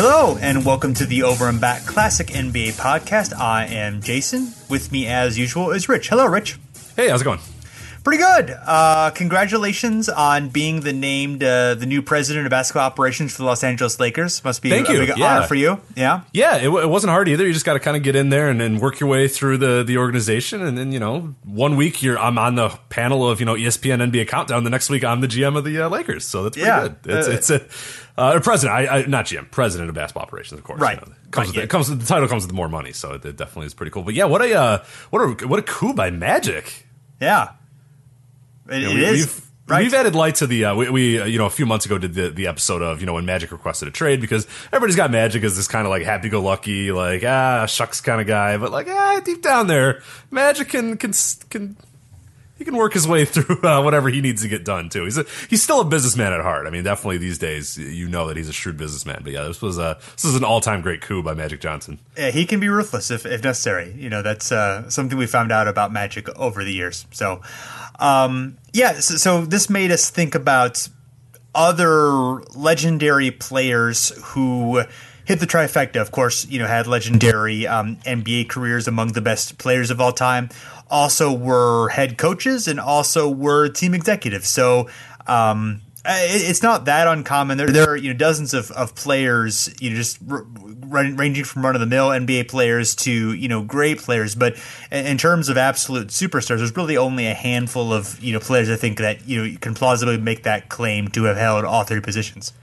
Hello, and welcome to the Over and Back Classic NBA podcast. I am Jason. With me, as usual, is Rich. Hello, Rich. Hey, how's it going? Pretty good. Uh, congratulations on being the named uh, the new president of basketball operations for the Los Angeles Lakers. Must be Thank a you. big Yeah. honor for you. Yeah. Yeah, it, it wasn't hard either. You just got to kind of get in there and, and work your way through the the organization, and then you know, one week you're I'm on the panel of you know ESPN NBA Countdown. The next week I'm the GM of the uh, Lakers, so that's pretty Yeah. good. It's Uh, it's a uh, president, I, I not GM, president of basketball operations, of course. Right. You know, Right, comes with, yeah. it comes with, the title comes with more money, so it, it definitely is pretty cool. But yeah, what a uh, what a what a coup by Magic. Yeah. It, Yeah, it we, is. We've, right. we've added light to the uh, we, we uh, you know a few months ago did the, the episode of you know when Magic requested a trade because everybody's got Magic as this kind of like happy go lucky like ah shucks kind of guy but like ah deep down there Magic can can can he can work his way through uh, whatever he needs to get done too. He's a, he's still a businessman at heart. I mean, definitely these days you know that he's a shrewd businessman. But yeah, this was a this is an all time great coup by Magic Johnson. Yeah, he can be ruthless if, if necessary. You know, that's uh, something we found out about Magic over the years. So, um, yeah, so, so this made us think about other legendary players who hit the trifecta. Of course, you know, had legendary um, NBA careers among the best players of all time. Also, were head coaches and also were team executives. So, um, it- it's not that uncommon. There, there are you know dozens of, of players, you know, just r- ranging from run of the mill NBA players to you know great players. But in terms of absolute superstars, there's really only a handful of you know players I think that you know you can plausibly make that claim to have held all three positions.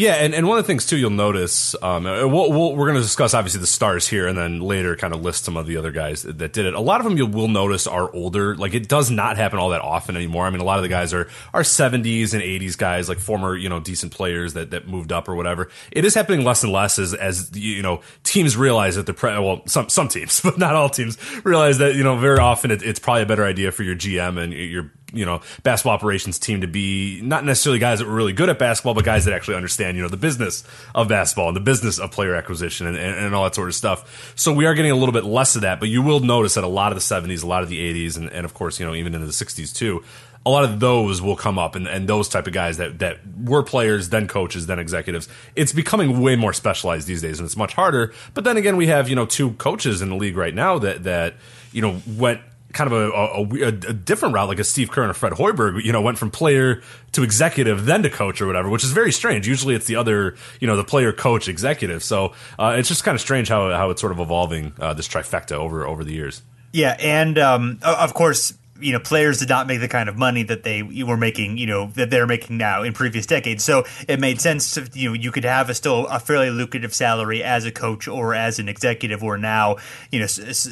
Yeah, and, and one of the things too you'll notice, um, uh, we'll, we'll, we're going to discuss obviously the stars here, and then later kind of list some of the other guys that, that did it. A lot of them you will notice are older. Like it does not happen all that often anymore. I mean, a lot of the guys are are seventies and eighties guys, like former you know decent players that, that moved up or whatever. It is happening less and less as as you know teams realize that the pre- well some some teams, but not all teams realize that you know very often it, it's probably a better idea for your GM and your you know basketball operations team to be not necessarily guys that were really good at basketball, but guys that actually understand you know the business of basketball and the business of player acquisition and, and, and all that sort of stuff. So we are getting a little bit less of that, but you will notice that a lot of the '70s, a lot of the '80s, and, and of course you know even into the '60s too. A lot of those will come up, and, and those type of guys that, that were players, then coaches, then executives. It's becoming way more specialized these days, and it's much harder. But then again, we have you know two coaches in the league right now that that you know went kind of a, a, a, different route, like a Steve Kerr and a Fred Hoiberg, you know, went from player to executive, then to coach or whatever, which is very strange. Usually it's the other, you know, the player, coach, executive. So uh, it's just kind of strange how, how it's sort of evolving uh, this trifecta over over the years. Yeah, and um, of course, you know, players did not make the kind of money that they were making, you know, that they're making now in previous decades. So it made sense to, you know, you could have a still a fairly lucrative salary as a coach or as an executive. Or now, you know,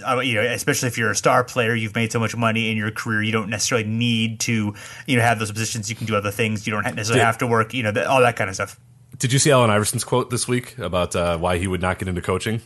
uh, you know, especially if you're a star player, you've made so much money in your career, you don't necessarily need to, you know, have those positions. You can do other things. You don't necessarily have to work. You know, all that kind of stuff. Did you see Allen Iverson's quote this week about uh, why he would not get into coaching?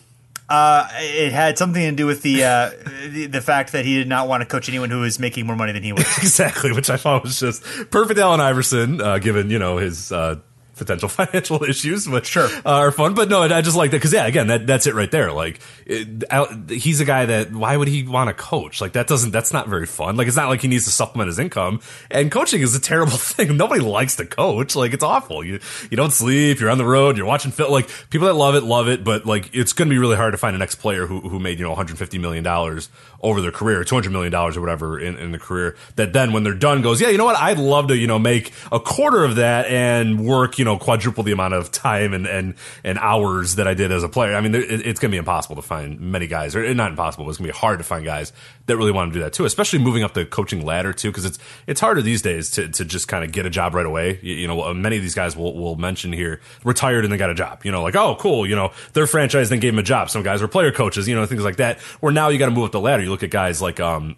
Uh, it had something to do with the, uh, the the fact that he did not want to coach anyone who was making more money than he was. exactly, which I thought was just perfect. Allen Iverson, uh, given you know his uh, potential financial issues, which Sure. uh, are fun. But no, I just like that because yeah, again, that that's it right there. Like, it, he's a guy that why would he want to coach? Like that doesn't that's not very fun. Like it's not like he needs to supplement his income. And coaching is a terrible thing. Nobody likes to coach. Like it's awful. You you don't sleep. You're on the road. You're watching film. Like people that love it love it, but like it's going to be really hard to find an ex player who who made you know 150 million dollars over their career, 200 million dollars or whatever in in the career. That then when they're done goes, yeah, you know what? I'd love to you know make a quarter of that and work you know know quadruple the amount of time and and and hours that I did as a player. I mean, it, it's going to be impossible to find many guys, or not impossible, but it's going to be hard to find guys that really want to do that too, especially moving up the coaching ladder too, because it's it's harder these days to, to just kind of get a job right away. You, you, know, many of these guys will will mention here retired and they got a job. You know, like oh cool, you know their franchise then gave them a job. Some guys were player coaches, you know, things like that. Where now you got to move up the ladder. You look at guys like um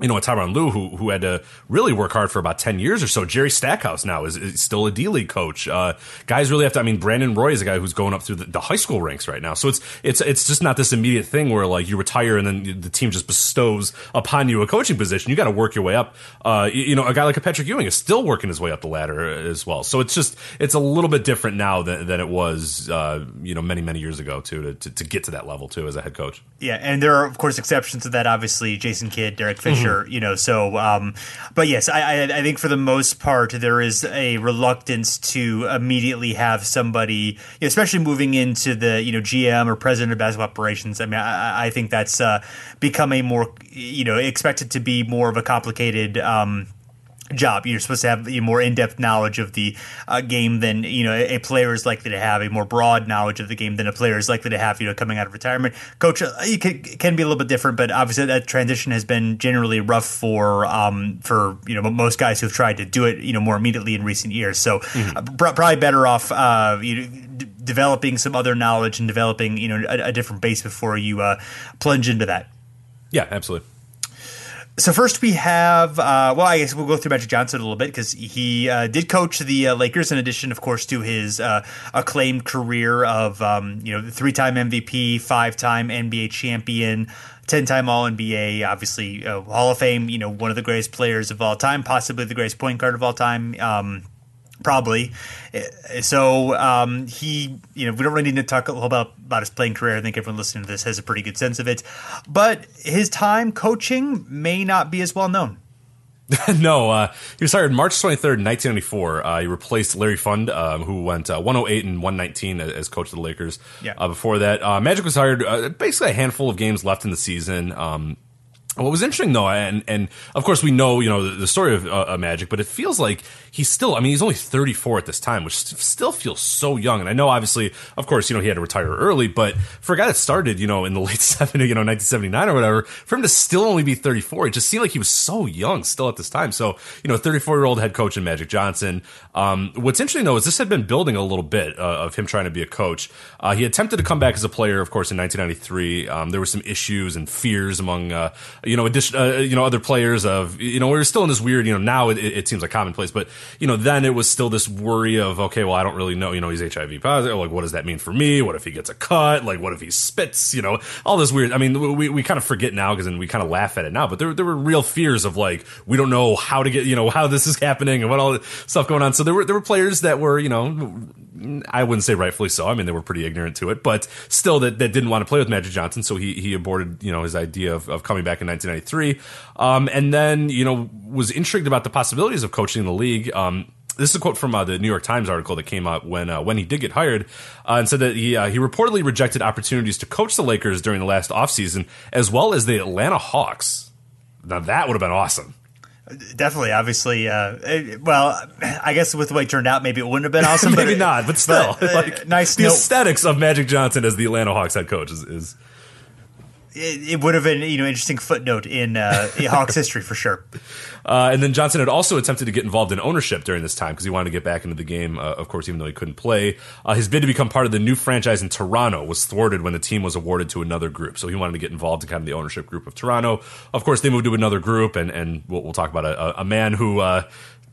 you know, a Tyronn Lue who who had to really work hard for about ten years or so. Jerry Stackhouse now is, is still a D League coach. Uh, guys really have to. I mean, Brandon Roy is a guy who's going up through the, the, high school ranks right now. So it's it's it's just not this immediate thing where like you retire and then the team just bestows upon you a coaching position. You got to work your way up. Uh, you, you, know, a guy like a Patrick Ewing is still working his way up the ladder as well. So it's just it's a little bit different now than, than it was uh, you know many many years ago too to, to, to get to that level too as a head coach. Yeah, and there are of course exceptions to that. Obviously, Jason Kidd, Derek Fisher. Mm-hmm. You know, so um, but yes, I, I, think for the most part there is a reluctance to immediately have somebody, you know, especially moving into the you know GM or president of basketball operations. I mean, I, I think that's uh, become a more you know expected to be more of a complicated. Um, job. You're supposed to have a more in-depth knowledge of the uh, game than you know a, player is likely to have a more broad knowledge of the game than a player is likely to have. You know, coming out of retirement, coach, uh, you can, can be a little bit different, but obviously that transition has been generally rough for um, for you know most guys who've tried to do it you know more immediately in recent years. So mm-hmm. uh, probably better off uh, you know, d- developing some other knowledge and developing you know a, a different base before you uh, plunge into that. Yeah, absolutely. So first we have, uh, well, I guess we'll go through Magic Johnson a little bit because he uh, did coach the uh, Lakers in addition, of course, to his uh, acclaimed career of, um, you know, three-time MVP, five-time NBA champion, ten-time All NBA, obviously uh, Hall of Fame. You know, one of the greatest players of all time, possibly the greatest point guard of all time. Um, probably. So um, he, you know, we don't really need to talk a little about about his playing career. I think everyone listening to this has a pretty good sense of it. But his time coaching may not be as well known. no, uh, he was hired March 23rd, 1994. Uh, he replaced Larry Pfund, um, who went uh, 108 and 119 as coach of the Lakers. Yeah. Uh, before that, uh, Magic was hired uh, basically a handful of games left in the season. Um, what was interesting though, and and of course we know you know the, the story of uh, Magic, but it feels like he's still. I mean, he's only 34 at this time, which still feels so young. And I know, obviously, of course, you know he had to retire early, but for a guy that started, you know, in the late 70s, you know, 1979 or whatever, for him to still only be 34, it just seemed like he was so young still at this time. So you know, 34 year old head coach in Magic Johnson. Um, what's interesting though is this had been building a little bit uh, of him trying to be a coach. Uh, he attempted to come back as a player, of course, in 1993. Um, there were some issues and fears among uh, you know, addition, uh, you know, other players of, you know, we are still in this weird, you know, now it, it, seems like commonplace, but, you know, then it was still this worry of, okay, well, I don't really know, you know, he's HIV positive. Like, what does that mean for me? What if he gets a cut? Like, what if he spits? You know, all this weird. I mean, we, we kind of forget now because then we kind of laugh at it now, but there, there were real fears of like, we don't know how to get, you know, how this is happening and what all the stuff going on. So there were, there were players that were, you know, I wouldn't say rightfully so. I mean, they were pretty ignorant to it, but still that, that didn't want to play with Magic Johnson. So he, he aborted, you know, his idea of, of coming back in 1993. Um, and then, you know, was intrigued about the possibilities of coaching the league. Um, this is a quote from uh, the New York Times article that came out when uh, when he did get hired, uh, and said that he uh, he reportedly rejected opportunities to coach the Lakers during the last offseason, as well as the Atlanta Hawks. Now that would have been awesome. Definitely, obviously. Uh, it, well, I guess with the way it turned out, maybe it wouldn't have been awesome. maybe but, not, but still, but, uh, like nice. The note. aesthetics of Magic Johnson as the Atlanta Hawks head coach is, is it, it, would have been you know interesting footnote in uh, Hawks history for sure. Uh, and then Johnson had also attempted to get involved in ownership during this time because he wanted to get back into the game. Uh, of course, even though he couldn't play, uh, his bid to become part of the new franchise in Toronto was thwarted when the team was awarded to another group. So he wanted to get involved in kind of the ownership group of Toronto. Of course, they moved to another group, and and we'll, we'll talk about a, a man who uh,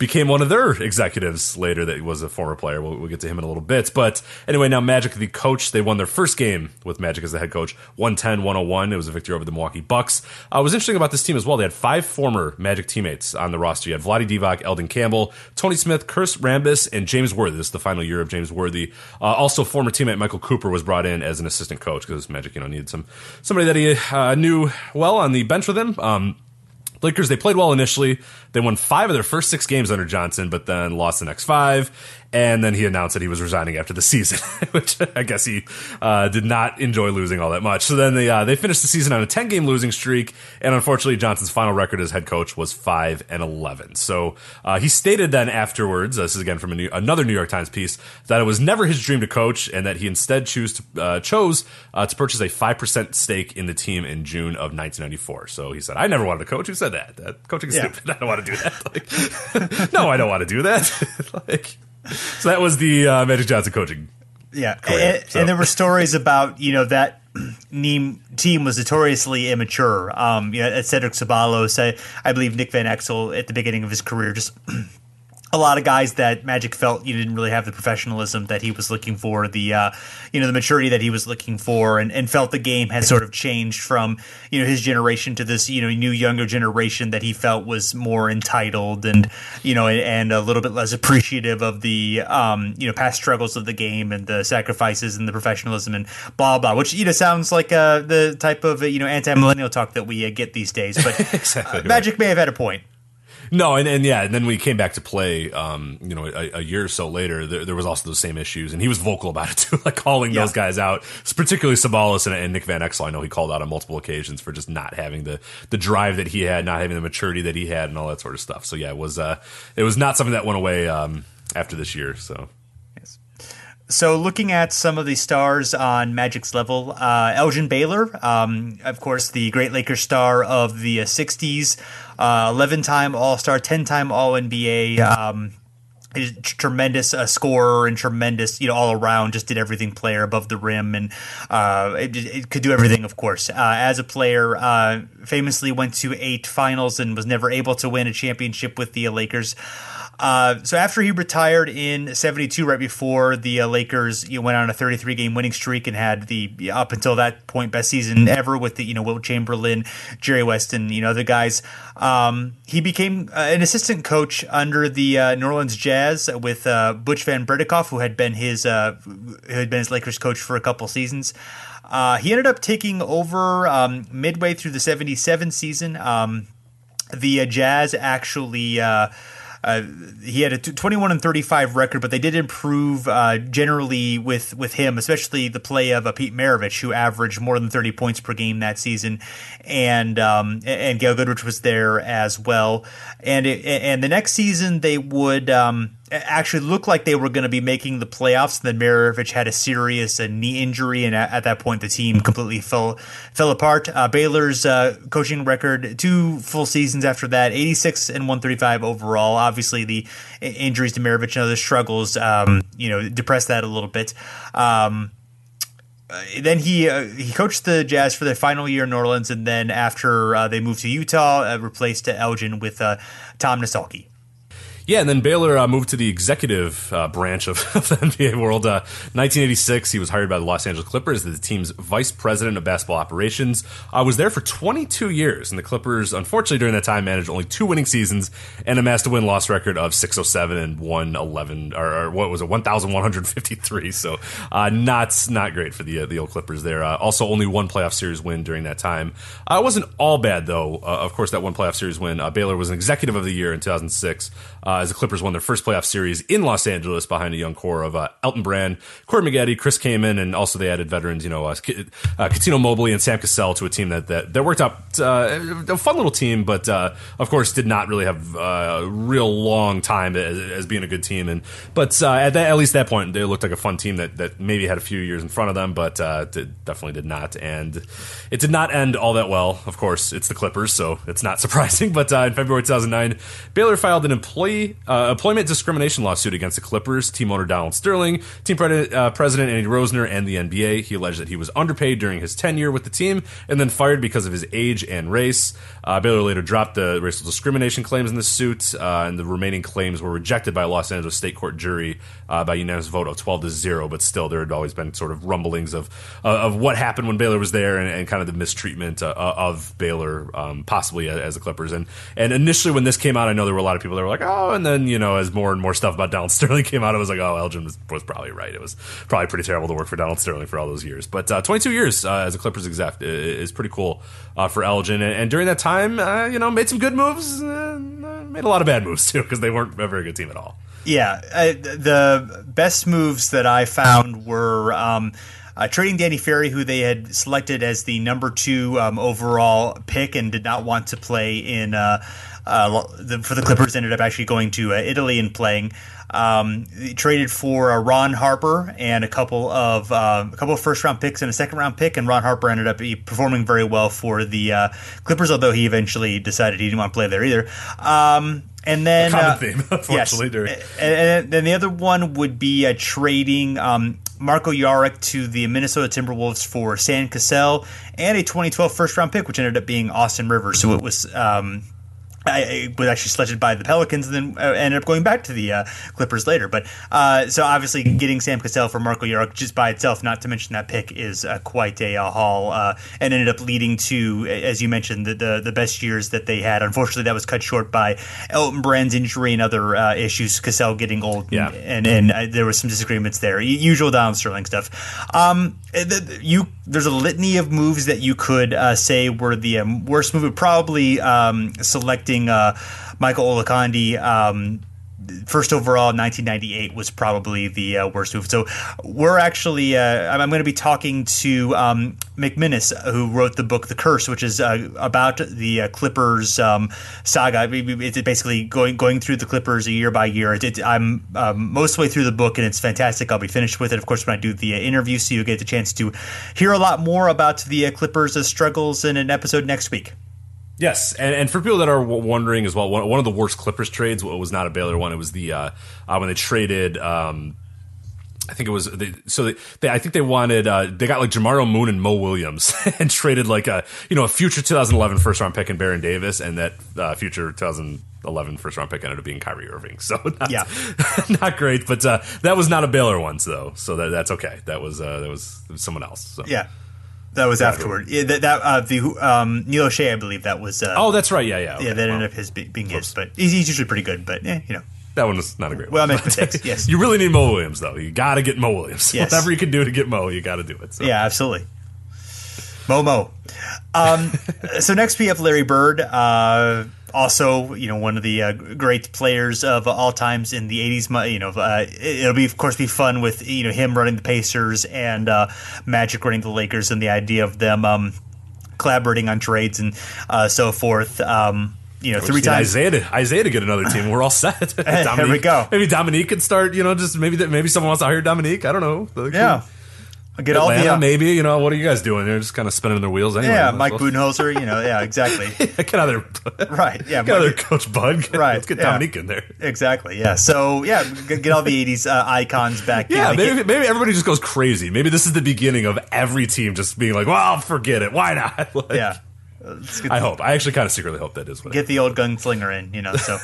became one of their executives later that was a former player. We'll, we'll, get to him in a little bit. But anyway, now Magic, the coach, they won their first game with Magic as the head coach, 110 101. It was a victory over the Milwaukee Bucks. Uh, was interesting about this team as well, they had five former Magic teammates on the roster. You had Vlade Divac, Elden Campbell, Tony Smith, Chris Rambis, and James Worthy. This is the final year of James Worthy. Uh, also, former teammate Michael Cooper was brought in as an assistant coach because Magic, you know, needed some somebody that he uh, knew well on the bench with him. Um, Lakers, they played well initially. They won five of their first six games under Johnson, but then lost the next five. And then he announced that he was resigning after the season, which I guess he uh, did not enjoy losing all that much. So then they uh, they finished the season on a ten game losing streak, and unfortunately Johnson's final record as head coach was five and eleven. So uh, he stated then afterwards, this is again from New, another New York Times piece, that it was never his dream to coach, and that he instead choose to, uh, chose uh, to purchase a five percent stake in the team in June of 1994. So he said, "I never wanted to coach. Who said that? that coaching is yeah. stupid. I don't want to do that. Like, no, I don't want to do that. like." So that was the uh, Magic Johnson coaching. Yeah, career, and, so. and, there were stories about you know that team was notoriously immature. Um, you know, Cedric Ceballos, I, I believe Nick Van Exel at the beginning of his career just a lot of guys that Magic felt you didn't really have the professionalism that he was looking for, the uh, you know the maturity that he was looking for, and, and felt the game had sort of changed from you know his generation to this you know new younger generation that he felt was more entitled and you know and a little bit less appreciative of the um, you know past struggles of the game and the sacrifices and the professionalism and blah blah, which you know sounds like uh, the type of you know anti millennial talk that we uh, get these days, but exactly uh, Magic may have had a point. No, and, and yeah, and then we came back to play, um, you know, a, a, year or so later, there, there, was also those same issues, and he was vocal about it too, like calling yeah. those guys out, particularly Ceballos and, and, Nick Van Exel. I know he called out on multiple occasions for just not having the the drive that he had, not having the maturity that he had, and all that sort of stuff. So yeah, it was uh, it was not something that went away um, after this year. So. So, looking at some of the stars on Magic's level, uh, Elgin Baylor, um, of course, the great Lakers star of the 60s, 11 uh, time All Star, 10 time All NBA. Um, tremendous uh, scorer and tremendous, you know, all around, just did everything player above the rim and uh, it, it, could do everything, of course. Uh, as a player, uh, famously went to eight finals and was never able to win a championship with the Lakers. Uh, so after he retired in '72, right before the uh, Lakers you know, went on a 33 game winning streak and had the up until that point best season ever with the you know Wilt Chamberlain, Jerry West, and you know other guys, um, he became uh, an assistant coach under the uh, New Orleans Jazz with uh, Butch Van Breda who had been his who had been his Lakers coach for a couple seasons. he ended up taking over um, midway through the '77 season. Um, the Jazz actually uh, he had a 21 and 35 record, but they did improve uh, generally with with him, especially the play of uh, Pete Maravich, who averaged more than 30 points per game that season, and um, and Gail Goodrich was there as well. And it, and the next season they would. Um, actually looked like they were going to be making the playoffs. And then Maravich had a serious uh, knee injury, and at, at, that point, the team completely fell fell apart. Uh, Baylor's uh, coaching record, two full seasons after that, 86 and 135 overall. Obviously, the injuries to Maravich and other struggles, um, you know, depressed that a little bit. Um, uh, then he uh, he coached the Jazz for their final year in New Orleans, and then after uh, they moved to Utah, uh, replaced Elgin with uh, Tom Nissalke. Yeah, and then Baylor uh, moved to the executive uh, branch of, of, the NBA world. Uh, 1986, he was hired by the Los Angeles Clippers as the team's vice president of basketball operations. I was there for 22 years, and the Clippers, unfortunately, during that time, managed only two winning seasons and amassed a win loss record of 607 and 111, or, or what was it, 1,153. So uh, not not great for the uh, the old Clippers there. Uh, also, only one playoff series win during that time. it wasn't all bad though. of course, that one playoff series win. Baylor was an executive of the year in 2006 uh, as the Clippers won their first playoff series in Los Angeles behind a young core of uh, Elton Brand, Corey Maggette, Chris Kaman, and also they added veterans, you know, uh, uh, Mobley and Sam Cassell to a team that that, that worked out uh, a fun little team, but uh, of course did not really have a real long time as, as, being a good team. And but at that, at least that point, they looked like a fun team that that maybe had a few years in front of them, but did, definitely did not. And it did not end all that well. Of course, it's the Clippers, so it's not surprising. But in February 2009, Baylor filed an employee uh, employment discrimination lawsuit against the Clippers, team owner Donald Sterling, team pre- uh, president Andy Roeser, and the NBA. He alleged that he was underpaid during his tenure with the team and then fired because of his age and race. Uh, Baylor later dropped the racial discrimination claims in the suit, uh, and the remaining claims were rejected by a Los Angeles state court jury uh, by unanimous vote of 12 to 0. But still, there had always been sort of rumblings of uh, of what happened when Baylor was there and, and kind of the mistreatment of Baylor, um, possibly as the Clippers. And and initially, when this came out, I know there were a lot of people that were like, "Oh, And then, you know, as more and more stuff about Donald Sterling came out, I was like, oh, Elgin was, was probably right. It was probably pretty terrible to work for Donald Sterling for all those years. But uh, 22 years uh, as a Clippers exec is pretty cool uh, for Elgin. And, and, during that time, uh, you know, made some good moves, uh, made a lot of bad moves too, because they weren't a very good team at all. Yeah, the best moves that I found were. Um, uh, trading Danny Ferry, who they had selected as the number two um, overall pick and did not want to play in uh, uh, the, for the Clippers, ended up actually going to uh, Italy and playing. Um, traded for uh, Ron Harper and a couple of uh, a couple of first round picks and a second round pick, and Ron Harper ended up performing very well for the Clippers, although he eventually decided he didn't want to play there either. Um, and then a common theme, unfortunately. Yes. And, then the other one would be uh, trading um, Marko Jaric to the Minnesota Timberwolves for Sam Cassell and a 2012 first round pick, which ended up being Austin Rivers. So it was um, I, was actually selected by the Pelicans and then uh, ended up going back to the uh, Clippers later. But uh, so obviously getting Sam Cassell for Marko Jaric just by itself, not to mention that pick, is uh, quite a, a haul uh, and ended up leading to, as you mentioned, the, the, the best years that they had. Unfortunately, that was cut short by Elton Brand's injury and other uh, issues. Cassell getting old, yeah. and and, and there was some disagreements there. Usual Donald Sterling stuff. Um, you there's a litany of moves that you could say were the um, worst move. Probably um, selecting uh, Michael Olowokandi. First overall 1998 was probably the uh, worst move. So we're actually uh, I'm going to be talking to um, McManus, who wrote the book The Curse, which is uh, about the uh, Clippers um, saga. It's basically going going through the Clippers year by year. It, it, I'm um, most way through the book, and it's fantastic. I'll be finished with it, of course, when I do the uh, interview, so you get the chance to hear a lot more about the uh, Clippers' struggles in an episode next week. Yes, and, and for people that are wondering as well, one, one of the worst Clippers trades was not a Baylor one. It was the uh, uh, when they traded. Um, I think it was they, so they, they, I think they wanted uh, they got like Jamario Moon and Mo Williams and traded like a you know a future 2011 first round pick in Baron Davis and that uh, future 2011 first round pick ended up being Kyrie Irving. So not, yeah, not great, but uh, that was not a Baylor one though, so that, that's okay. That was uh, that was someone else. So. Yeah. That was afterward. Yeah, that, that uh, the um, Neil Olshey, I believe that was. Uh, oh, that's right. Yeah, yeah. Okay. Yeah, that ended up his being his, but he's, he's, usually pretty good. But eh, you know, that one was not a great. Well, one. I make mistakes. Yes, you really need Mo Williams though. You got to get Mo Williams. Yes. Whatever you can do to get Mo, you got to do it. So. Yeah, absolutely. Mo Um, so next we have Larry Bird. Uh, also, you know, one of the uh, great players of all times in the '80s. You know, uh, it'll be, of course, be fun with you know him running the Pacers and uh, Magic running the Lakers, and the idea of them um, collaborating on trades and uh, so forth. Um, you know, three times Isaiah to, Isaiah to get another team. We're all set. Here we go. Maybe Dominique could start. You know, just maybe maybe someone wants to hire Dominique. I don't know. Yeah. Get Atlanta, all the, uh, maybe you know what are you guys doing? They're just kind of spinning their wheels anyway. Yeah, Mike well. Budenholzer. You know, yeah, exactly. get out there, right? Yeah, get out there, Coach Bud. Get, right, let's get yeah. Dominique in there. Exactly. Yeah. So yeah, get all the '80s uh, icons back. Yeah, maybe, get, maybe everybody just goes crazy. Maybe this is the beginning of every team just being like, "Well, forget it. Why not?" Like, yeah. I hope. I actually kind of secretly hope that is what. Get the old gunslinger in, you know. So,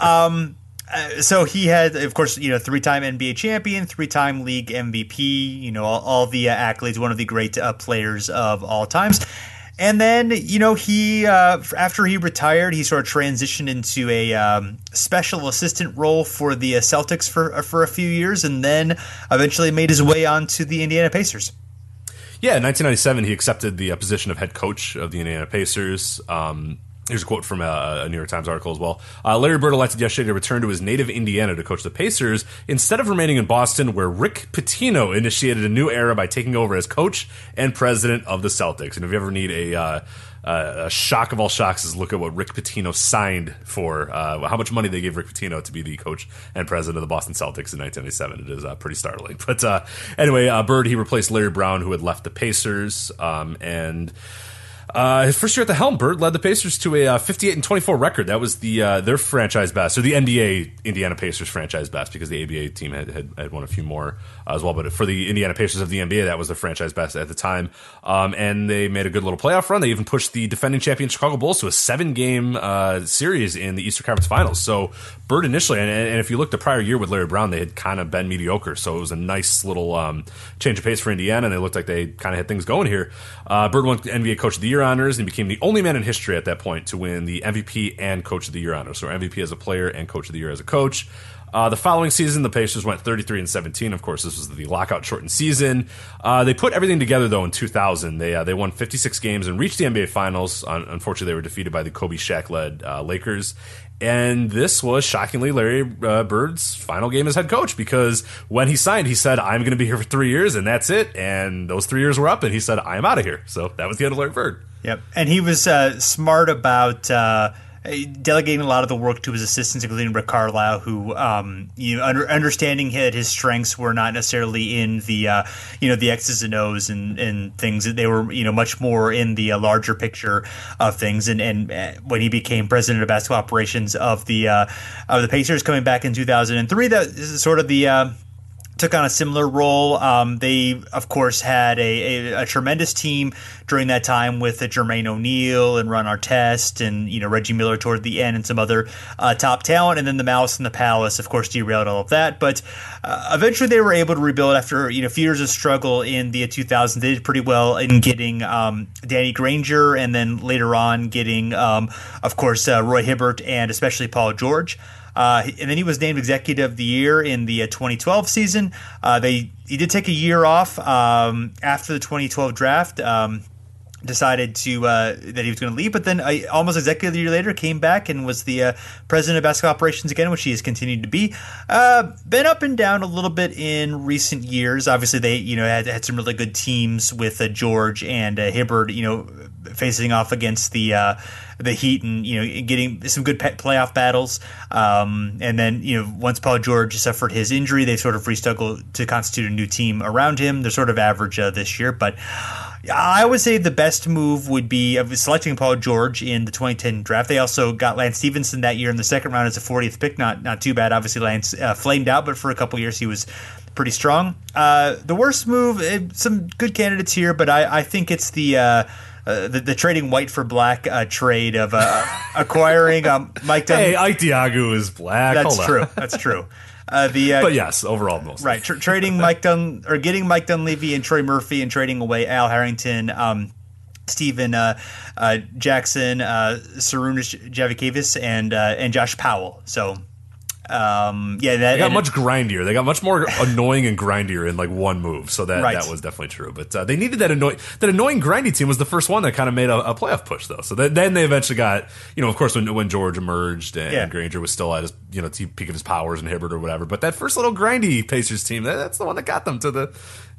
um, uh, so he had, of course, you know, three-time NBA champion, three-time league MVP. You know, all, all the uh, accolades. One of the great uh, players of all times. And then, you know, he uh, after he retired, he sort of transitioned into a um, special assistant role for the uh, Celtics for for a few years, and then eventually made his way onto the Indiana Pacers. Yeah, in 1997, he accepted the position of head coach of the Indiana Pacers. Um, Here's a quote from a, a, New York Times article as well. Uh, Larry Bird elected yesterday to return to his native Indiana to coach the Pacers instead of remaining in Boston, where Rick Pitino initiated a new era by taking over as coach and president of the Celtics. And if you ever need a uh, uh, a shock of all shocks is look at what Rick Pitino signed for, uh, how much money they gave Rick Pitino to be the coach and president of the Boston Celtics in 1997. It is uh, pretty startling. But uh, anyway, uh, Bird, he replaced Larry Brown, who had left the Pacers. Um, and uh, his first year at the helm, Bird led the Pacers to a uh, 58 and 24 record. That was the uh, their franchise best, or the NBA Indiana Pacers franchise best, because the ABA team had, had, had won a few more as well. But for the Indiana Pacers of the NBA, that was the franchise best at the time. Um, and they made a good little playoff run. They even pushed the defending champion Chicago Bulls to a seven game uh, series in the Eastern Conference Finals. So Bird initially, and, and, if you look the prior year with Larry Brown, they had kind of been mediocre. So it was a nice little um, change of pace for Indiana, and they looked like they kind of had things going here. Uh, Bird won NBA Coach of the Year honors and became the only man in history at that point to win the MVP and Coach of the Year honors. So MVP as a player and Coach of the Year as a coach. Uh, the following season, the Pacers went 33 and 17. Of course, this was the lockout shortened season. Uh, they put everything together though in 2000. They uh, they won 56 games and reached the NBA Finals. unfortunately, they were defeated by the Kobe Shaq led uh, Lakers. And this was shockingly Larry uh, Bird's final game as head coach because when he signed, he said, "I'm going to be here for three years, and that's it." And those three years were up, and he said, "I am out of here." So that was the end of Larry Bird. Yep, and he was uh, smart about delegating a lot of the work to his assistants, including Rick Carlisle, who um, you know, under, understanding that his strengths were not necessarily in the uh, you know the X's and O's and, and things that they were you know much more in the uh, larger picture of things. And and uh, when he became president of basketball operations of the uh, of the Pacers, coming back in 2003, that is sort of the uh, took on a similar role. Um, they, of course, had a, a, a, tremendous team during that time with uh, Jermaine O'Neal and Ron Artest and you know Reggie Miller toward the end and some other uh, top talent. And then the Malice at the Palace, of course, derailed all of that. But uh, eventually, they were able to rebuild after you know a few years of struggle in the 2000s. They did pretty well in getting um, Danny Granger, and then later on getting, um, of course, uh, Roy Hibbert and especially Paul George. Uh, and then he was named Executive of the Year in the uh, 2012 season. Uh, they he did take a year off um, after the 2012 draft. Um, decided to uh, that he was going to leave, but then uh, almost exactly a year later came back and was the uh, president of basketball operations again, which he has continued to be. Uh, been up and down a little bit in recent years. Obviously, they you know had, had some really good teams with uh, George and Hibbert, you know, facing off against the the Heat and you know getting some good playoff battles. Um, and then you know once Paul George suffered his injury, they sort of restruggled to constitute a new team around him. They're sort of average uh, this year, but. I would say the best move would be of selecting Paul George in the 2010 draft. They also got Lance Stephenson that year in the second round as a 40th pick. Not not too bad. Obviously, Lance uh, flamed out, but for a couple years he was pretty strong. Uh, the worst move, eh, some good candidates here, but I, I think it's the uh, the, the, trading white for black uh, trade of uh, acquiring um, Mike. Dun- hey, Ike Diogu is black. That's true. That's true. Uh, the uh, but yes, overall most right. Tr- trading Mike Dun or getting Mike Dunleavy and Troy Murphy and trading away Al Harrington. Um, Stephen uh, uh, Jackson, uh, Sarunas and uh, and Josh Powell. So um, yeah, that they got much grindier. They got much more annoying and grindier in like one move. So that right. that was definitely true. But uh, they needed that annoying that annoying grindy team was the first one that kind of made a, a, playoff push though. So that, then they eventually got you know of course when when George emerged and, yeah. Granger was still at his you know peak of his powers and Hibbert or whatever. But that first little grindy Pacers team that, that's the one that got them to the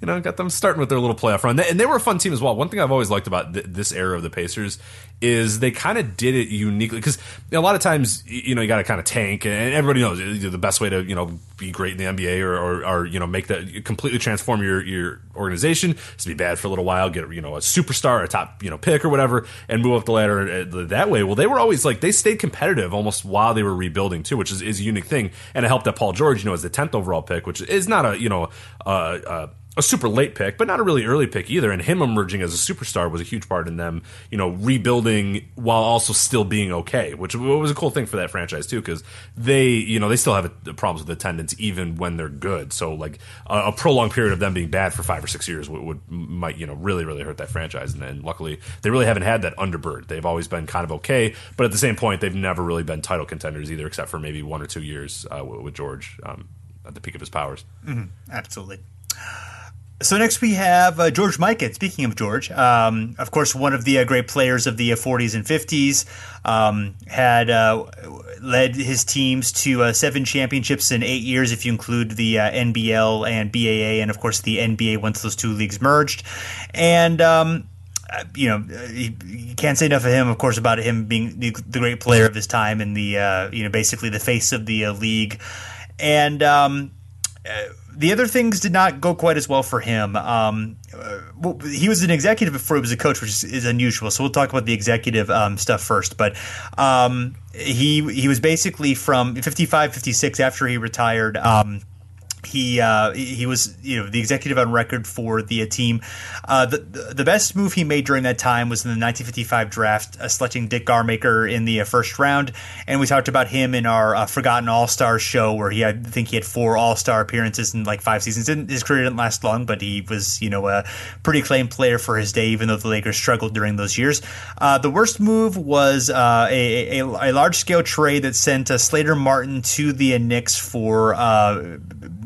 you know, got them starting with their little playoff run. And they were a fun team as well. One thing I've always liked about th- this era of the Pacers is they kind of did it uniquely because a lot of times, you know, you got to kind of tank, and everybody knows the best way to, you know, be great in the NBA or, or, or, you know, make that completely transform your, your organization is to be bad for a little while, get, you know, a superstar, a top, you know, pick or whatever, and move up the ladder uh, that way. Well, they were always like, they stayed competitive almost while they were rebuilding too, which is, is a unique thing. And it helped that Paul George, you know, as the 10th overall pick, which is not a, you know, uh, uh, a super late pick, but not a really early pick either. And him emerging as a superstar was a huge part in them, you know, rebuilding while also still being okay, which was a cool thing for that franchise too, because they, you know, they still have problems with attendance even when they're good. So like a, a, prolonged period of them being bad for five or six years would, would might you know really really hurt that franchise. And, and, luckily they really haven't had that underbird. They've always been kind of okay, but at the same point they've never really been title contenders either, except for maybe one or two years uh, with George um, at the peak of his powers. Mm-hmm. Absolutely. So next we have uh, George Mikan. Speaking of George, um, of course, one of the uh, great players of the uh, 40s and 50s, um, had uh, led his teams to uh, seven championships in eight years, if you include the uh, NBL and BAA, and of course the NBA once those two leagues merged. And um, you know, you, can't say enough of him, of course, about him being the, great player of his time and the you know basically the face of the league. And um, the other things did not go quite as well for him. Um, well, he was an executive before he was a coach, which is, is unusual. So we'll talk about the executive um, stuff first. But um, he he was basically from 55, 56 after he retired. Um, he uh, he was you know the executive on record for the uh, team. Uh, the the best move he made during that time was in the 1955 draft, uh, selecting Dick Garmaker in the uh, first round, and we talked about him in our uh, Forgotten All Star show, where he had, I think he had four All Star appearances in like five seasons. Didn't, his career didn't last long, but he was you know a pretty acclaimed player for his day, even though the Lakers struggled during those years. the worst move was a, a, a large scale trade that sent Slater Martin to the Knicks for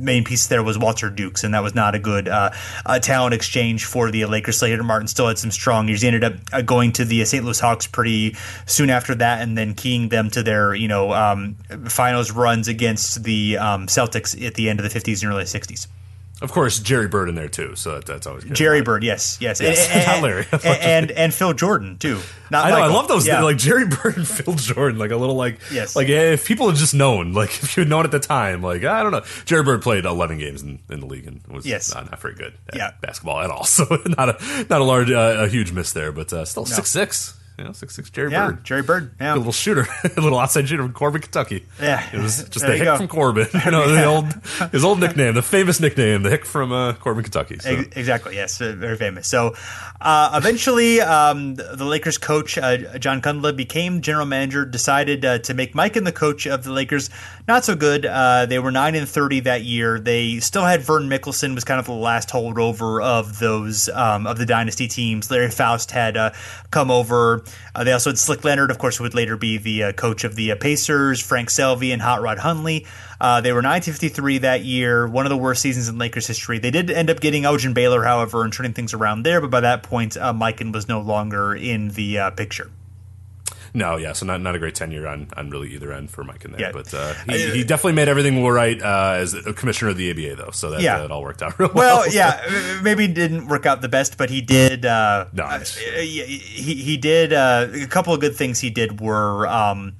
main piece there was Walter Dukes, and that was not a good uh, talent exchange for the Lakers. Slater Martin still had some strong years. He ended up uh, going to the St. Louis Hawks pretty soon after that, and then keying them to their you know um, finals runs against the um, Celtics at the end of the 50s and early 60s. Of course, Jerry Bird in there too, so that, that's always good. Jerry Bird, yes, yes, yes. And, and, Larry, and, and, and Phil Jordan too. Not I know, Michael. I love those yeah. like Jerry Bird and Phil Jordan, like a little like yes. like if people had just known, like if you had known at the time, like I don't know, Jerry Bird played eleven games in, in the league and was yes. not, not very good at yeah. basketball at all. So not a not a large uh, a huge miss there, but uh, still no. six six you know, six six Jerry yeah, Bird. Jerry Bird, yeah. a little shooter, a little outside shooter from Corbin, Kentucky. Yeah, it was just the Hick go. from Corbin. You know, the old his old nickname, the famous nickname, the Hick from uh, Corbin, Kentucky. So. Exactly, yes, uh, very famous. So, uh, eventually, um, the Lakers coach uh, John Kundla became general manager. Decided uh, to make Mikan the coach of the Lakers. Not so good. Uh, they were nine and thirty that year. They still had Vern Mikkelsen was kind of the last holdover of those um, of the dynasty teams. Larry Foust had come over. They also had Slick Leonard, of course, who would later be the uh, coach of the uh, Pacers, Frank Selvy, and Hot Rod Hundley. Uh, they were 953 that year, one of the worst seasons in Lakers history. They did end up getting Elgin Baylor, however, and turning things around there, but by that point, uh, Mikan was no longer in the uh, picture. No, yeah, so not not a great tenure on on really either end for Mike in there, yeah. but uh, he, he, definitely made everything right uh, as a commissioner of the ABA though, so that, yeah. that all worked out real well. Well, yeah, maybe didn't work out the best, but he did. Uh, no, uh, he he did uh, a couple of good things. He did were. Um,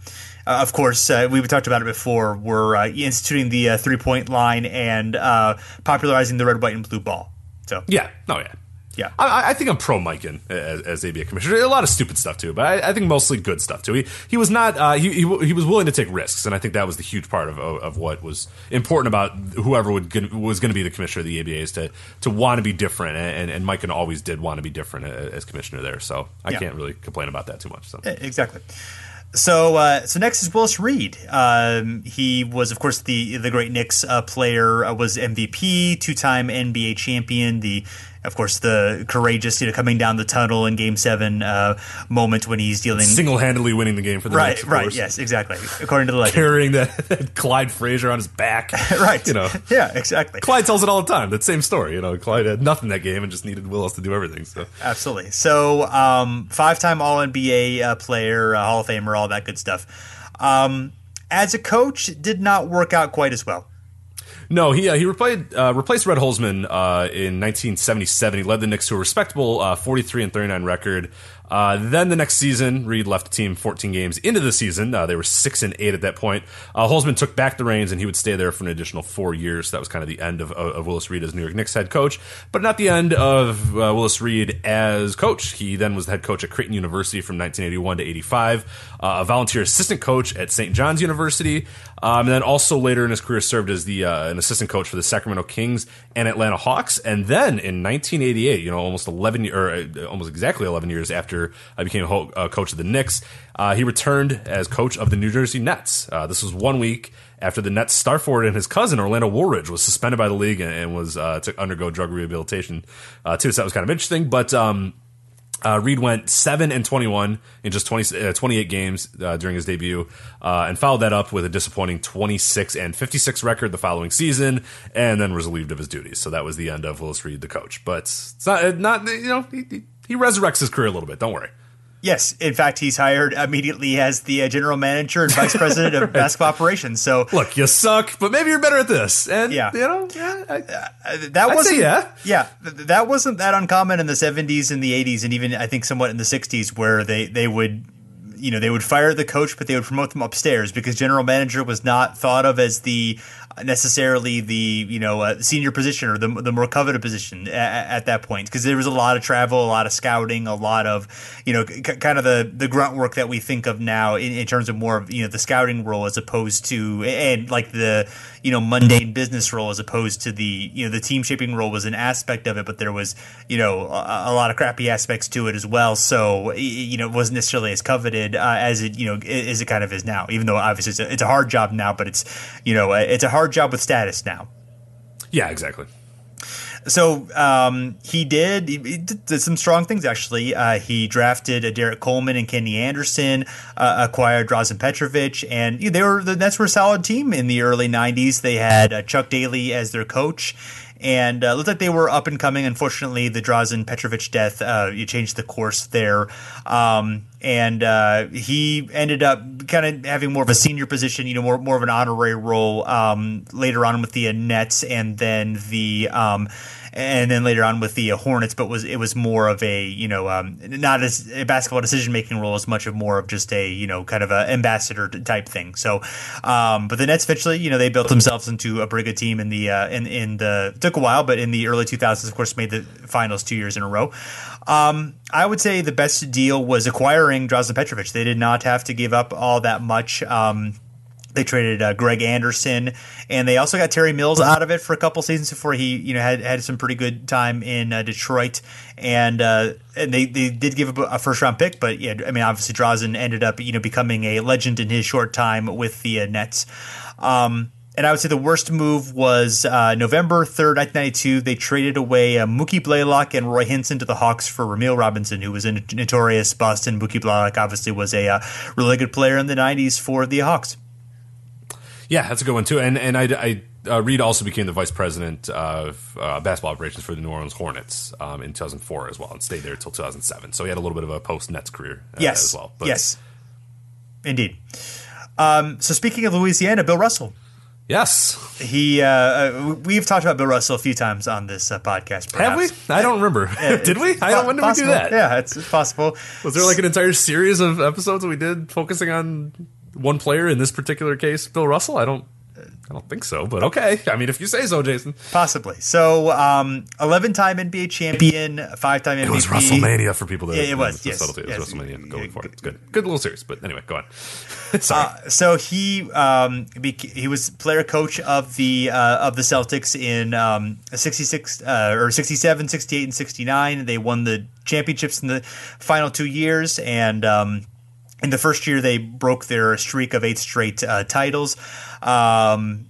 uh, of course, uh, we talked about it before. We're uh, instituting the uh, three point line and popularizing the red, white, and blue ball. So yeah, oh yeah, yeah, I, I, think I'm pro Mikan as, as ABA commissioner. A lot of stupid stuff too, but I, I think mostly good stuff too. He he was not uh, he, he, he was willing to take risks, and I think that was the huge part of of, of what was important about whoever would was going to be the commissioner of the ABA is to to want to be different, and and Mikan always did want to be different as commissioner there. So I yeah. can't really complain about that too much. So exactly. So, uh, so next is Willis Reed. Um, he was, of course, the the great Knicks uh, player. Uh, was MVP, two time NBA champion, the of course, the courageous, you know, coming down the tunnel in Game Seven uh, moment when he's dealing single handedly winning the game for the right, Knicks, right, yes, exactly, according to the legend, carrying that, Clyde Frazier on his back, right, you know, yeah, exactly. Clyde tells it all the time. That same story, you know, Clyde had nothing that game and just needed Willis to do everything. So absolutely. So um, five time All NBA uh, player, uh, Hall of Famer, all that good stuff. Um, as a coach, did not work out quite as well. No, he uh, he replaced uh, replaced Red Holzman uh, in 1977. He led the Knicks to a respectable uh, 43 and 39 record. Uh, then the next season, Reed left the team 14 games into the season. Uh, they were six and eight at that point. Uh, Holzman took back the reins, and he would stay there for an additional four years. That was kind of the end of, of Willis Reed as New York Knicks head coach, but not the end of uh, Willis Reed as coach. He then was the head coach at Creighton University from 1981 to 85, uh, a volunteer assistant coach at St. John's University, um, and then also later in his career served as the uh, an assistant coach for the Sacramento Kings and Atlanta Hawks. And then in 1988, you know, almost 11 or almost exactly 11 years after after I became a uh, coach of the Knicks. Uh, he returned as coach of the New Jersey Nets. Uh, this was one week after the Nets star forward and his cousin Orlando Woolridge was suspended by the league and, and was uh, to undergo drug rehabilitation uh, too. So that was kind of interesting. But um, uh, Reed went 7 and 21 in just 20, uh, 28 games uh, during his debut uh, and followed that up with a disappointing 26 and 56 record the following season and then was relieved of his duties. So that was the end of Willis Reed, the coach. But it's not, not you know, he, he resurrects his career a little bit. Don't worry. Yes, in fact, he's hired immediately as the uh, general manager and vice president of basketball operations. So look, you suck, but maybe you're better at this. And yeah, you know, yeah, I, uh, that wasn't yeah, yeah, that wasn't that uncommon in the '70s and the '80s, and even I think somewhat in the '60s, where they they would you know they would fire the coach, but they would promote them upstairs because general manager was not thought of as the necessarily the you know uh, senior position or the, the more coveted position at, at that point because there was a lot of travel, a lot of scouting, a lot of you know c- kind of the the grunt work that we think of now in, in terms of more of you know the scouting role as opposed to and like the you know mundane business role as opposed to the you know the team shaping role was an aspect of it, but there was you know a, a lot of crappy aspects to it as well. So you know it wasn't necessarily as coveted uh, as it you know as it kind of is now. Even though obviously it's a, it's a hard job now, but it's you know it's a hard job with status now. Yeah, exactly so um, he did he did some strong things actually. Uh, he drafted uh, Derrick Coleman and Kenny Anderson, uh, acquired Drazen Petrovic, and you know, they were the Nets were a solid team in the early '90s. They had uh, Chuck Daly as their coach. And uh, looked like they were up and coming. Unfortunately, the Drazen Petrovic death uh, you changed the course there, um, and he ended up kind of having more of a senior position, you know, more more of an honorary role um, later on with the Nets, and then the um, and then later on with the uh, Hornets, but was it was more of a you know um, not as a basketball decision making role as much of more of just a you know kind of an ambassador type thing. So, um, but the Nets eventually you know they built themselves into a pretty good team in the uh, in in the took a while, but in the early 2000s, of course, made the finals two years in a row. Um, I would say the best deal was acquiring Drazen Petrovic. They did not have to give up all that much. Um, they traded uh, Greg Anderson, and they also got Terry Mills out of it for a couple seasons before he, you know, had had some pretty good time in uh, Detroit. And uh, and they, they did give a, first round pick, but yeah, I mean, obviously Drazen ended up, you know, becoming a legend in his short time with the uh, Nets. Um, and I would say the worst move was uh, November 3rd, 1992. They traded away uh, Mookie Blaylock and Roy Hinson to the Hawks for Rumeal Robinson, who was a notorious Boston. Mookie Blaylock obviously was a uh, really good player in the 90s for the Hawks. Yeah, that's a good one too. And and I, I uh, Reed also became the vice president of uh, basketball operations for the New Orleans Hornets um, in 2004 as well, and stayed there until 2007. So he had a little bit of a post Nets career uh, yes. as well. But, yes, indeed. Um, so speaking of Louisiana, Bill Russell. Yes, he. Uh, uh we've talked about Bill Russell a few times on this uh, podcast. Perhaps. Have we? I don't remember. did we? I don't. When did possible. we do that? Yeah, it's possible. Was there like an entire series of episodes that we did focusing on one player in this particular case, Bill Russell? I don't. I don't think so, but okay. I mean, if you say so, Jason. Possibly. So, um, eleven-time NBA champion, five-time MVP. It was WrestleMania for people that. Yeah, it was. Yes, subtlety. It was yes. WrestleMania going for it. It's good. Good little series, but anyway, go on. Sorry. Uh, so he um, he was player coach of the uh, of the Celtics in um, 66 uh, or 67, 68, and 69. They won the championships in the final two years, and um, in the first year, they broke their streak of eight straight uh, titles. Um,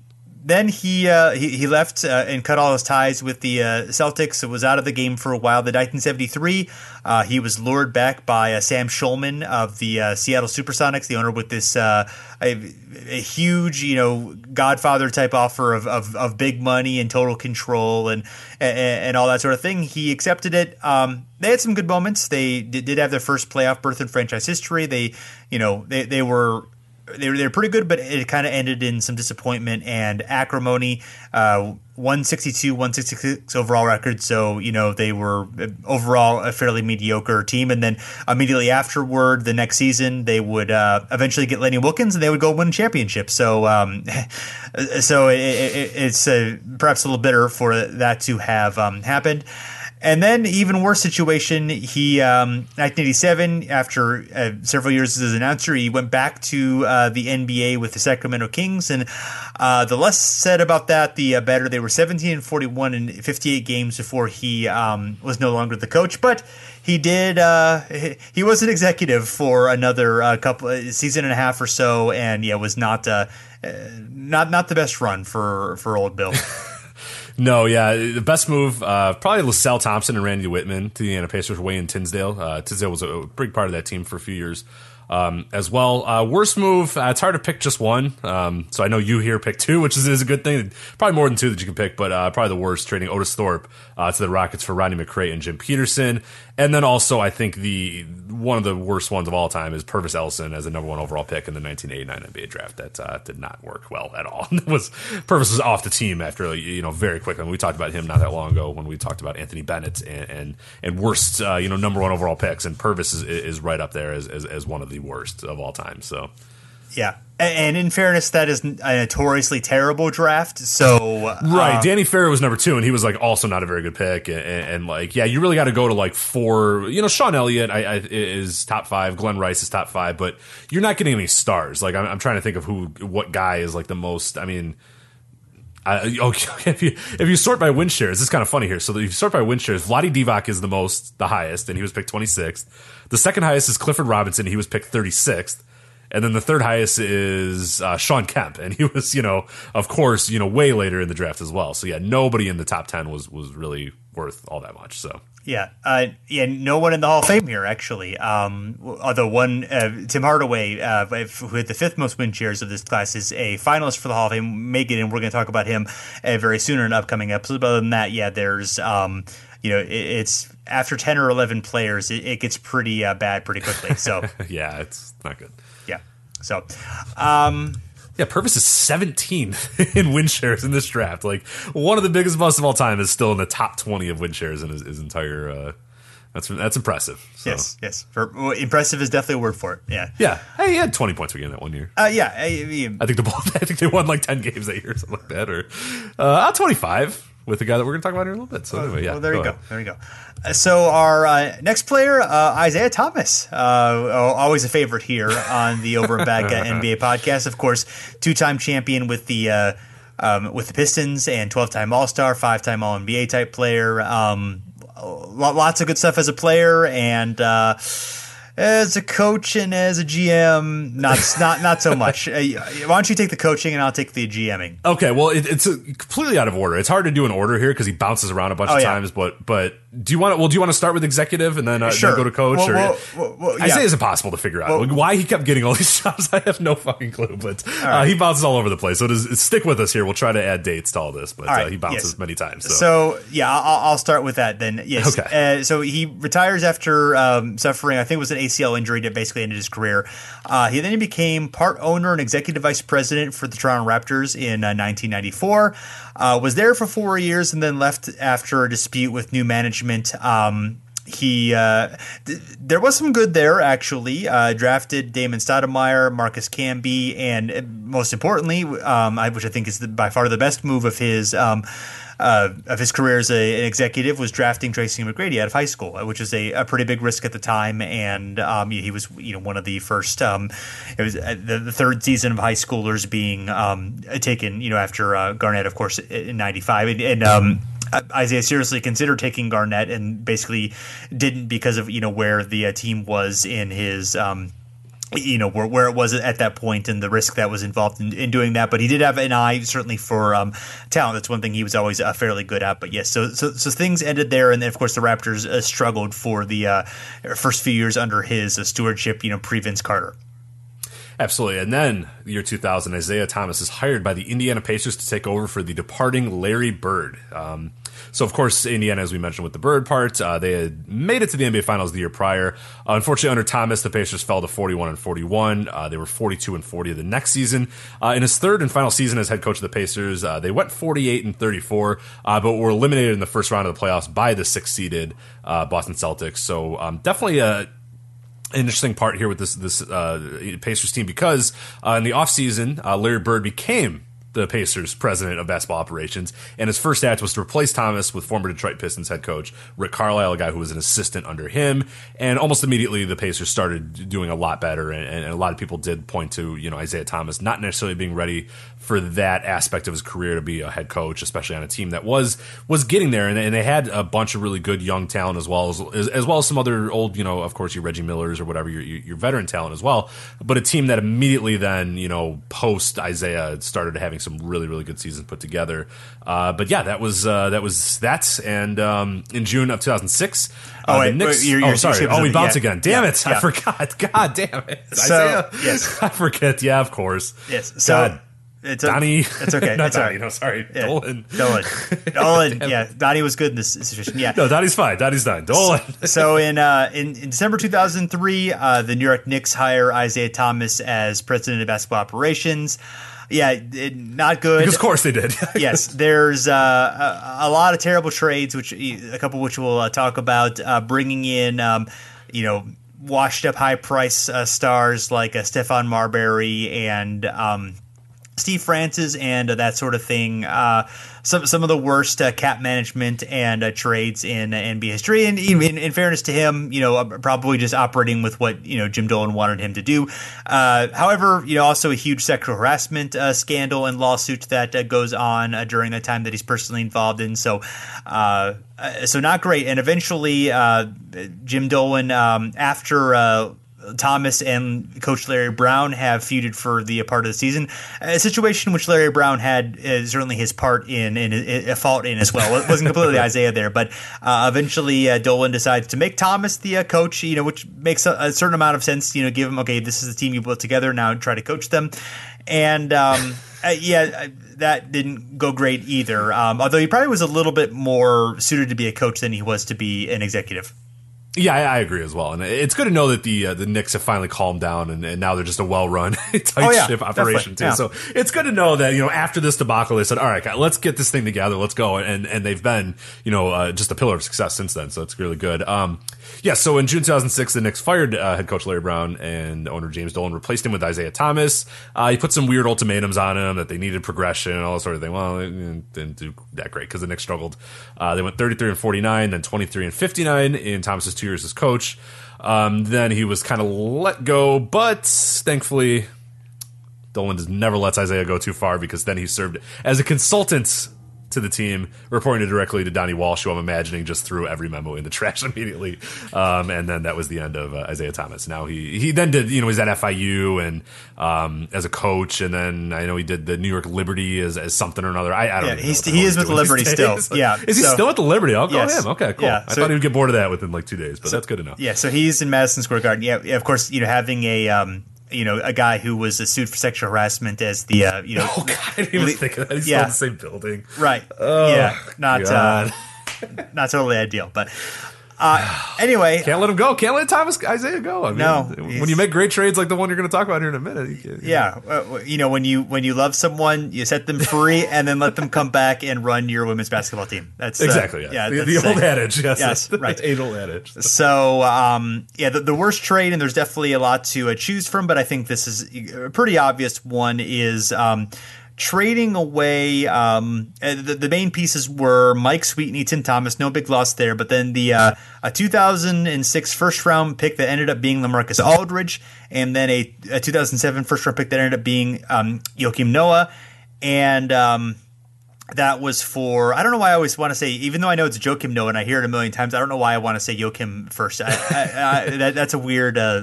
then he, uh, he, he left uh, and cut all his ties with the uh, Celtics. It was out of the game for a while. The 1973, uh, he was lured back by uh, Sam Schulman of the uh, Seattle SuperSonics, the owner with this a, a, huge, you know, Godfather type offer of, of, of, big money and total control and, and, and all that sort of thing. He accepted it. Um, they had some good moments. They did, did have their first playoff berth in franchise history. They, you know, they, they were they were, they were pretty good, but it kind of ended in some disappointment and acrimony. Uh, 162, 166 overall record. So, you know, they were overall a fairly mediocre team. And then immediately afterward, the next season, they would uh, eventually get Lenny Wilkens, and they would go win a championship. So, um, so it, it, it's uh, perhaps a little bitter for that to have um, happened. And then, even worse situation, he, um, 1987, after uh, several years as an announcer, he went back to uh, the NBA with the Sacramento Kings. And uh, the less said about that, the uh, better. They were 17 and 41 in 58 games before he um, was no longer the coach. But he did, uh, he was an executive for another uh, couple season and a half or so. And yeah, was not, not, not the best run for, for old Bill. No, yeah, the best move uh, probably LaSalle Thompson and Randy Wittman to the Indiana Pacers Wayman Tisdale. Uh, Tisdale was a big part of that team for a few years um, as well. Uh, worst move, uh, it's hard to pick just one. Um, so I know you here pick two, which is, is, a good thing. Probably more than two that you can pick, but uh, probably the worst trading Otis Thorpe uh, to the Rockets for Rodney McCray and Jim Peterson. And then also, I think the one of the worst ones of all time is Pervis Ellison as a number one overall pick in the 1989 NBA draft. That uh, did not work well at all. was Pervis was off the team after you know very quickly. And we talked about him not that long ago when we talked about Anthony Bennett and and, and worst uh, you know number one overall picks, and Pervis is, is right up there as, as, as one of the worst of all time. So Yeah. And in fairness, that is a notoriously terrible draft. So right, um, Danny Ferry was number two, and he was like also not a very good pick. And, and like, yeah, you really got to go to like four. You know, Sean Elliott I, I, is top five, Glenn Rice is top five, but you're not getting any stars. Like, I'm, I'm trying to think of who, what guy is like the most. I mean, I, okay, if you if you sort by win shares, it's kind of funny here. So if you sort by win shares, Vlade Divac is the most, the highest, and he was picked 26th. The second highest is Clifford Robinson. He was picked 36th. And then the third highest is uh, Shawn Kemp, and he was, you know, of course, you know, way later in the draft as well. So yeah, nobody in the top ten was was really worth all that much. So yeah, uh, yeah, no one in the Hall of Fame here actually. Um, although one, uh, Tim Hardaway, uh, who had the fifth most win shares of this class, is a finalist for the Hall of Fame. May get in. We're going to talk about him uh, very soon in an upcoming episode. But other than that, yeah, there's. Um, you know, it, it's after ten or eleven players, it, it gets pretty uh, bad pretty quickly. So yeah, it's not good. So, um, yeah, Pervis is 17 in win shares in this draft. Like one of the biggest busts of all time is still in the top 20 of win shares in his, his entire. Uh, that's that's impressive. So. Yes, yes. For, well, impressive is definitely a word for it. Yeah, yeah. Hey, he had 20 points game that one year. Uh, yeah, I, I, I think the ball. I think they won like 10 games that year, or something like that, or uh, 25 with the guy that we're going to talk about here in a little bit. So anyway, yeah. Well, there you go. There you go. Uh, so our uh, next player, uh, Isiah Thomas, uh, always a favorite here on the Over and Back NBA podcast. Of course, two-time champion with the uh, um, with the Pistons and 12-time All-Star, five-time All NBA type player. Um, lots of good stuff as a player and uh, as a coach and as a GM, not not not so much. Uh, why don't you take the coaching and I'll take the GMing? Okay, well, it, it's completely out of order. It's hard to do an order here because he bounces around a bunch oh, of yeah. times. But but do you want to? Well, do you want to start with executive and then, uh, sure. then go to coach? Well, or well, well, yeah. I say it's impossible to figure out why he kept getting all these jobs. I have no fucking clue, but uh, he bounces all over the place. So is, stick with us here. We'll try to add dates to all this, but all right. uh, he bounces yes. many times. So. so, yeah, I'll, I'll, start with that then. Yes. Okay. Uh, so he retires after um, suffering, I think it was an ACL injury that basically ended his career. Uh, he then became part owner and executive vice president for the Toronto Raptors in 1994. Uh, was there for four years and then left after a dispute with new management. Um, he uh, th- there was some good there actually. Uh, drafted Damon Stoudamire, Marcus Camby, and uh, most importantly, um, I, which I think is the, by far the best move of his. Um, uh, of his career as a, an executive was drafting Tracy McGrady out of high school, which was a, a pretty big risk at the time, and um, he was you know one of the first. Um, it was uh, the, the, third season of high schoolers being um, taken, you know, after uh, Garnett, of course, in '95, and, and um, Isiah seriously considered taking Garnett and basically didn't because of you know where the uh, team was in his um, you know where, where it was at that point and the risk that was involved in, in doing that. But he did have an eye certainly for um, talent. That's one thing he was always uh, fairly good at. But yes so, so so things ended there. And then of course the raptors uh, struggled for the uh, first few years under his uh, stewardship you know pre vince carter. Absolutely. And then, the year 2000, Isiah Thomas is hired by the Indiana Pacers to take over for the departing Larry Bird. Um, so, of course, Indiana, as we mentioned with the Bird part, uh, they had made it to the NBA Finals the year prior. Uh, unfortunately, under Thomas, the Pacers fell to 41 and 41. Uh, they were 42 and 40 the next season. Uh, in his third and final season as head coach of the Pacers, uh, they went 48 and 34, uh, but were eliminated in the first round of the playoffs by the six seeded Boston Celtics. So, um, definitely a interesting part here with this this uh, Pacers team because uh, in the offseason, uh, Larry Bird became the Pacers president of basketball operations, and his first act was to replace Thomas with former Detroit Pistons head coach Rick Carlisle, a guy who was an assistant under him. And almost immediately, the Pacers started doing a lot better, and, and a lot of people did point to you know Isiah Thomas not necessarily being ready for that aspect of his career to be a head coach, especially on a team that was was getting there, and, and they had a bunch of really good young talent as well as, as, as well as some other old, you know, of course, your Reggie Millers or whatever, your, your veteran talent as well. But a team that immediately then, you know, post Isiah started having some really really good seasons put together. Uh, but yeah, that was uh, that was that, and um, in June of 2006. Uh, oh, wait, Knicks, wait, you're, you're oh, sorry. Oh, we bounce yeah, again. Damn yeah, it! Yeah. I forgot. God damn it! So Isiah? yes, I forget. Yeah, of course. Yes. So God. It's a, Donnie. It's okay. Not it's Donnie. Right. No, sorry. Yeah. Dolan. Dolan. Dolan. yeah, Donnie was good in this situation. Yeah. No, Donnie's fine. Donnie's done. Dolan. so, so in, uh, in in December 2003, uh, the New York Knicks hire Isiah Thomas as president of basketball operations. Yeah, it, not good. Because of course they did. yes, there's uh, a, a, lot of terrible trades, which a couple which we'll uh, talk about. Uh, bringing in, um, you know washed up high price uh, stars like uh, Stephon Marbury and um, Steve Francis and uh, that sort of thing. Uh, some some of the worst uh, cap management and uh, trades in uh, NBA history. And in, in, fairness to him, you know, uh, probably just operating with what you know Jim Dolan wanted him to do. however, you know, also a huge sexual harassment scandal and lawsuit that goes on during the time that he's personally involved in. So, so not great. And eventually, Jim Dolan, um, after Thomas and Coach Larry Brown have feuded for the part of the season. A situation which Larry Brown had uh, certainly his part in and a fault in as well. It wasn't completely Isiah there, but uh, eventually uh, Dolan decides to make Thomas the uh, coach. You know, which makes a, a, certain amount of sense. You know, give him okay, this is the team you put together. Now try to coach them, and. Um, uh, yeah, that didn't go great either. Um, although he probably was a little bit more suited to be a coach than he was to be an executive. Yeah, I, I, agree as well, and it's good to know that the uh, the Knicks have finally calmed down, and, and now they're just a well run tight oh, yeah, ship operation too. Yeah. So it's good to know that you know after this debacle, they said, "All right, let's get this thing together, let's go," and and they've been you know uh, just a pillar of success since then. So it's really good. Um, yeah, so in June 2006, the Knicks fired uh, head coach Larry Brown and owner James Dolan replaced him with Isiah Thomas. Uh, he put some weird ultimatums on him that they needed progression and all that sort of thing. Well, it didn't do that great because the Knicks struggled. Uh, they went 33 and 49, then 23 and 59 in Thomas's two years as coach. Um, then he was kind of let go, but thankfully, Dolan never lets Isiah go too far because then he served as a consultant to the team, reporting it directly to Donnie Walsh, who I'm imagining just threw every memo in the trash immediately. Um, and then that was the end of uh, Isiah Thomas. Now he he then did you know he's at FIU and um, as a coach, and then I know he did the New York Liberty as, as something or another. I, I don't. Know Yeah, he's, he is with Liberty still. yeah, is he so, still at the Liberty? I'll go yes. him. Okay, cool. Yeah, I thought he would get bored of that within like two days, but so, that's good enough. Yeah, so he's in Madison Square Garden. Yeah, of course, you know having a um, you know, a guy who was sued for sexual harassment as the, uh, you know, oh god, I didn't even think of that. He's yeah. still in the same building, right? Oh, yeah, not, uh, not totally ideal, but uh, anyway, can't let him go. Can't let Thomas Isiah go. I mean, no, when you make great trades like the one you're going to talk about here in a minute, you yeah, uh, you know when you when you love someone, you set them free and then let them come back and run your women's basketball team. That's uh, exactly uh, yeah, the, the old adage. Yes, yes, right, old adage. So um, yeah, the, the, worst trade, and there's definitely a lot to uh, choose from, but I think this is a pretty obvious one. Is um, trading away um, uh, the, the, main pieces were Mike Sweetney, Tim Thomas, no big loss there, but then the uh, a 2006 first round pick that ended up being Lamarcus Aldridge, and then a, a 2007 first round pick that ended up being um, Joakim Noah, and um, that was for I don't know why I always want to say even though I know it's Joakim Noah and I hear it a million times I don't know why I want to say Joakim first. I, I, I, that, that's a weird uh,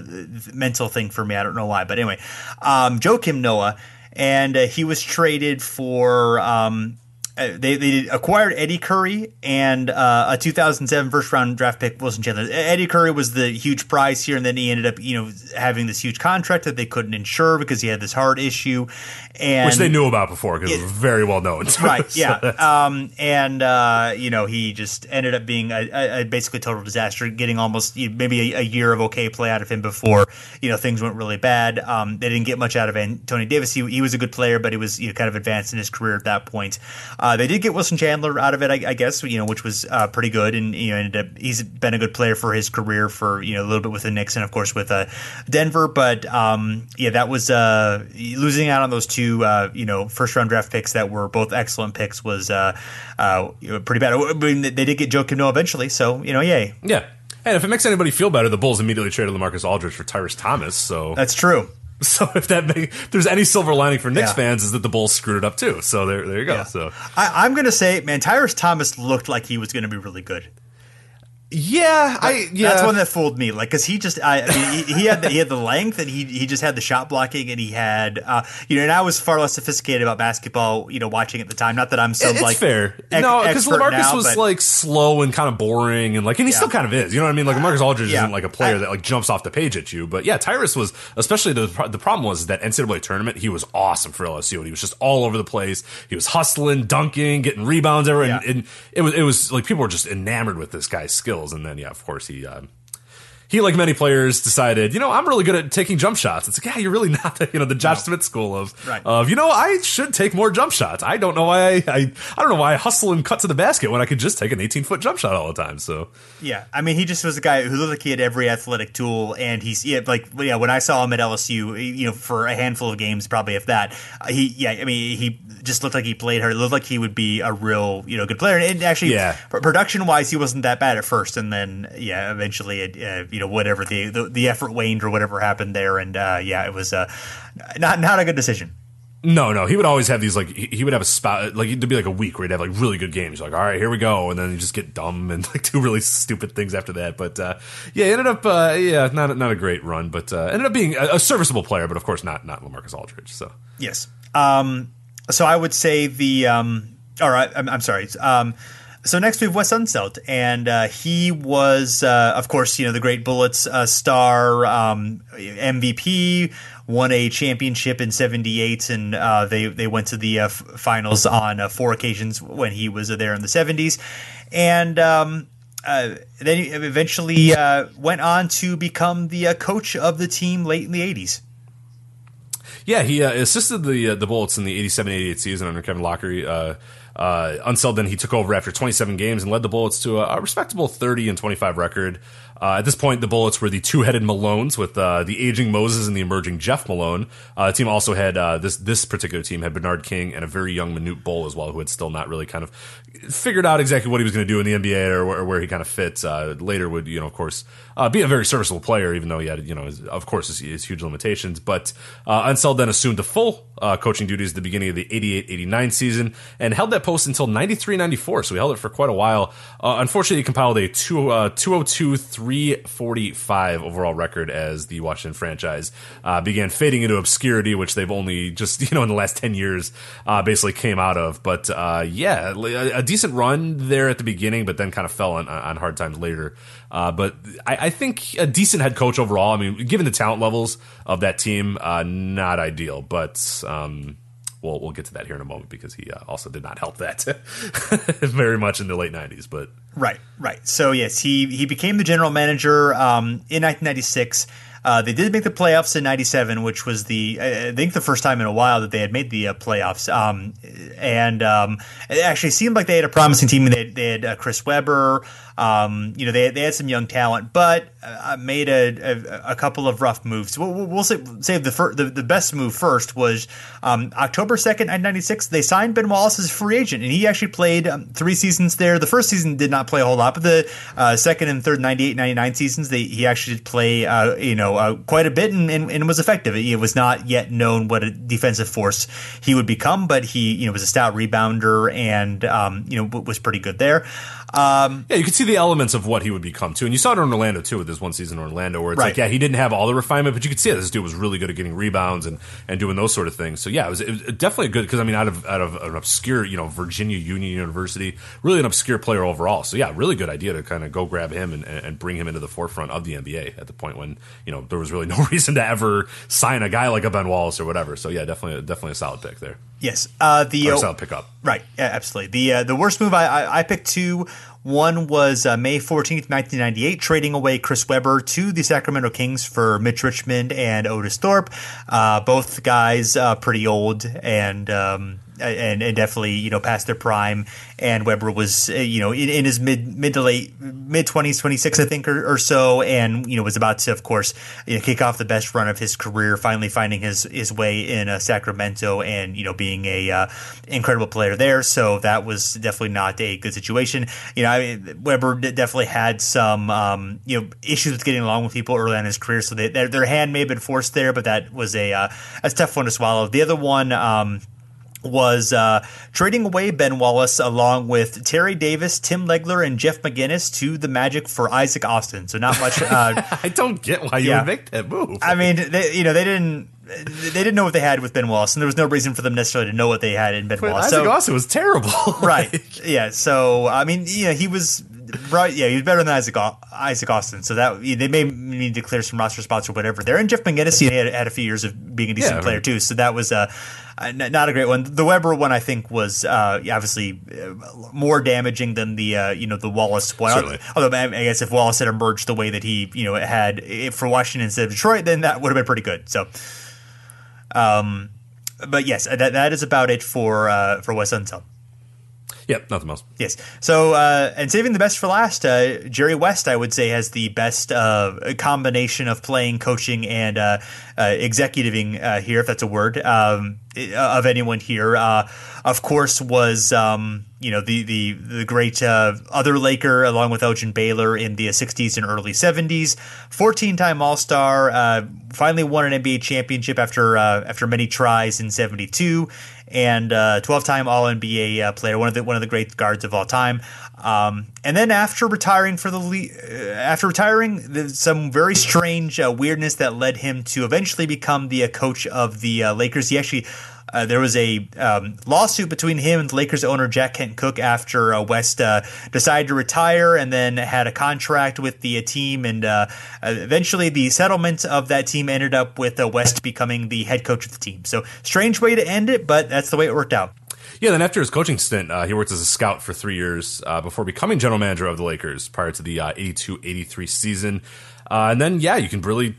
mental thing for me. I don't know why but anyway. Um, Joakim Noah and uh, he was traded for. Um, they, they acquired Eddie Curry and uh, a 2007 first round draft pick Wilson Chandler. Eddie Curry was the huge prize here, and then he ended up you know having this huge contract that they couldn't insure because he had this heart issue, and which they knew about before because it, it, was very well known. Right? so yeah. Um, and uh, you know he just ended up being a, a, basically total disaster, getting almost maybe a, a, year of okay play out of him before you know things went really bad. Um, they didn't get much out of Anthony Davis. He, he was a good player, but he was you know, kind of advanced in his career at that point. Uh, they did get Wilson Chandler out of it, I, I guess, you know, which was uh, pretty good, and you know ended up he's been a good player for his career for you know a little bit with the Knicks and of course with uh, Denver, but um, yeah, that was uh, losing out on those two uh, you know first round draft picks that were both excellent picks was uh, uh, pretty bad. I mean, they did get Joakim Noah eventually, so you know, yay. Yeah. And if it makes anybody feel better, the Bulls immediately traded Lamarcus Aldridge for Tyrus Thomas. So that's true. So if that may, if there's any silver lining for Knicks yeah. fans is that the Bulls screwed it up too. So there, there you go. Yeah. So I, am going to say, man, Tyrus Thomas looked like he was going to be really good. Yeah, I yeah. That's one that fooled me. Like, because he just, I, I mean, he, he, had the, he had the length, and he he just had the shot blocking, and he had, uh, you know, and I was far less sophisticated about basketball, you know, watching at the time. Not that I'm so it's like fair. Ec- no, because Lamarcus now, was but, like slow and kind of boring, and like, and he yeah. still kind of is. You know what I mean? Like, Lamarcus Aldridge yeah. isn't like a player I, that like jumps off the page at you, but yeah, Tyrus was. Especially the the problem was that NCAA tournament, he was awesome for LSU, and he was just all over the place. He was hustling, dunking, getting rebounds, everywhere, and, and it was it was like people were just enamored with this guy's skills, and then yeah, of course course, he uh, he, like many players, decided, you know, I'm really good at taking jump shots. It's like, yeah, you're really not. You know, the Josh no. Smith school of, right. of, you know, I should take more jump shots. I don't know why I, I, I don't know why I hustle and cut to the basket when I could just take an 18 foot jump shot all the time. So yeah, I mean, he just was a guy who looked like he had every athletic tool, and he's yeah, like yeah. When I saw him at LSU, you know, for a handful of games, probably if that, he yeah, I mean, he just looked like he played hard. It looked like he would be a real you know good player, and actually, yeah. production wise, he wasn't that bad at first, and then yeah, eventually, it, uh, you know, whatever the, the, the effort waned or whatever happened there, and uh, yeah, it was uh, not not a good decision. No, no, he would always have these like he would have a spot like it'd be like a week where he'd have like really good games. Like, all right, here we go, and then you just get dumb and like do really stupid things after that. But uh, yeah, ended up uh, yeah, not not a great run, but uh, ended up being a, a, serviceable player, but of course not not Lamarcus Aldridge. So yes, um, so I would say the um, all right, I'm, I'm sorry. Um, so next we have Wes Unseld, and uh, he was, uh, of course, you know the Great Bullets uh, star, um, MVP, won a championship in '78, and uh, they they went to the uh, finals on uh, four occasions when he was there in the '70s, and. Um, uh, then he eventually uh, went on to become the uh, coach of the team late in the 80s. Yeah, he assisted the the Bullets in the 87-88 season under Kevin Loughery uh, Unseld then he took over after 27 games and led the Bullets to a, a respectable 30 and 25 record. Uh, at this point, the Bullets were the two-headed Malones with uh, the aging Moses and the emerging Jeff Malone. Uh, the team also had uh, this this particular team had Bernard King and a very young Manute Bol as well, who had still not really kind of figured out exactly what he was going to do in the NBA or, or, where he kind of fits. Uh, later would you know of course uh, be a very serviceable player, even though he had you know his, of course his, his, huge limitations. But Unseld then assumed the full coaching duties at the beginning of the 88-89 season and held that post until 93-94. So he held it for quite a while. unfortunately, he compiled a two, 202 345 overall record as the Washington franchise uh, began fading into obscurity, which they've only just, you know, in the last 10 years uh, basically came out of. But uh, yeah, a, a, decent run there at the beginning, but then kind of fell on, on hard times later. Uh, but I, I, think a decent head coach overall. I mean, given the talent levels of that team, uh, not ideal, but. Um, we'll we'll get to that here in a moment because he uh, also did not help that very much in the late '90s. But right, right. So yes, he he became the general manager um, in 1996. Uh, they did make the playoffs in '97, which was the I think the first time in a while that they had made the uh, playoffs. Um, and um, it actually seemed like they had a promising team. They, they had uh, Chris Webber. Um, you know, they, they had some young talent, but uh, made a, a, a, couple of rough moves. We'll, we'll the, fir- the, the best move first was um, October second, nineteen ninety six. They signed Ben Wallace as a free agent, and he actually played um, three seasons there. The first season did not play a whole lot, but the uh, second and third 98, 99 seasons, they, he actually did play, uh, you know, uh, quite a bit and, and, and, was effective. It was not yet known what a defensive force he would become, but he, you know, was a stout rebounder and um, you know was pretty good there. Um, yeah, you could see the elements of what he would become too, and you saw it in Orlando too with this one season in Orlando, where it's right. like, yeah, he didn't have all the refinement, but you could see that this dude was really good at getting rebounds and, and doing those sort of things. So yeah, it was, it was definitely good because I mean, out of out of an obscure, you know, Virginia Union University, really an obscure player overall. So yeah, really good idea to kind of go grab him and, and bring him into the forefront of the NBA at the point when you know there was really no reason to ever sign a guy like a Ben Wallace or whatever. So yeah, definitely definitely a solid pick there. Yes, uh, the or solid pickup. Right, yeah, absolutely. The uh, the worst move I, I, I picked two one was uh, May 14th, 1998, trading away Chris Webber to the Sacramento Kings for Mitch Richmond and Otis Thorpe. Uh, both guys uh, pretty old and um, and, and definitely you know past their prime. And Webber was uh, you know in, in his mid mid to late mid twenties, twenty six I think or, or, so, and you know was about to of course you know, kick off the best run of his career, finally finding his his way in uh, Sacramento and you know being a uh, incredible player there. So that was definitely not a good situation. You know, I mean, Webber definitely had some um, you know issues with getting along with people early on in his career, so they, their, their hand may have been forced there, but that was a uh, a tough one to swallow. The other one. Um, was uh, trading away Ben Wallace along with Terry Davis, Tim Legler, and Jeff McInnis to the Magic for Isaac Austin. So not much. Uh, I don't get why you yeah. would make that move. I mean, they, you know, they didn't. They didn't know what they had with Ben Wallace, and there was no reason for them necessarily to know what they had in Ben but Wallace. Isaac so, Austin was terrible, right? Yeah. So I mean, yeah, he was right, yeah, he's better than Isaac Isaac Austin. So that they may need to clear some roster spots or whatever there. And Jeff McInnis had, had a few years of being a decent yeah, player too. So that was uh, not a great one. The Webber one I think was uh, obviously uh, more damaging than the uh, you know the Wallace one. Certainly. Although I guess if Wallace had emerged the way that he you know had for Washington instead of Detroit, then that would have been pretty good. So. Um, but yes, that, that is about it for uh, for Wes Unseld. Yep, nothing else. Yes. So, uh, and saving the best for last, uh, Jerry West, I would say, has the best uh, combination of playing, coaching, and uh, uh, executiving uh, here, if that's a word, um, of anyone here. of course, was um, you know the the the great other Laker, along with Elgin Baylor in the '60s and early '70s. 14-time All-Star, finally won an NBA championship after after many tries in '72 and uh, 12-time All NBA uh, player, one of the one of the great guards of all time. Um, and then after retiring for the uh, after retiring, some very strange uh, weirdness that led him to eventually become the uh, coach of the uh, Lakers. He actually uh, there was a um, lawsuit between him and Lakers owner Jack Kent Cooke after uh, West uh, decided to retire and then had a contract with the uh, team. And uh, eventually, the settlement of that team ended up with uh, West becoming the head coach of the team. So, strange way to end it, but that's the way it worked out. Yeah, then after his coaching stint, uh, he worked as a scout for three years uh, before becoming general manager of the Lakers prior to the 82 83 season. and then, yeah, you can really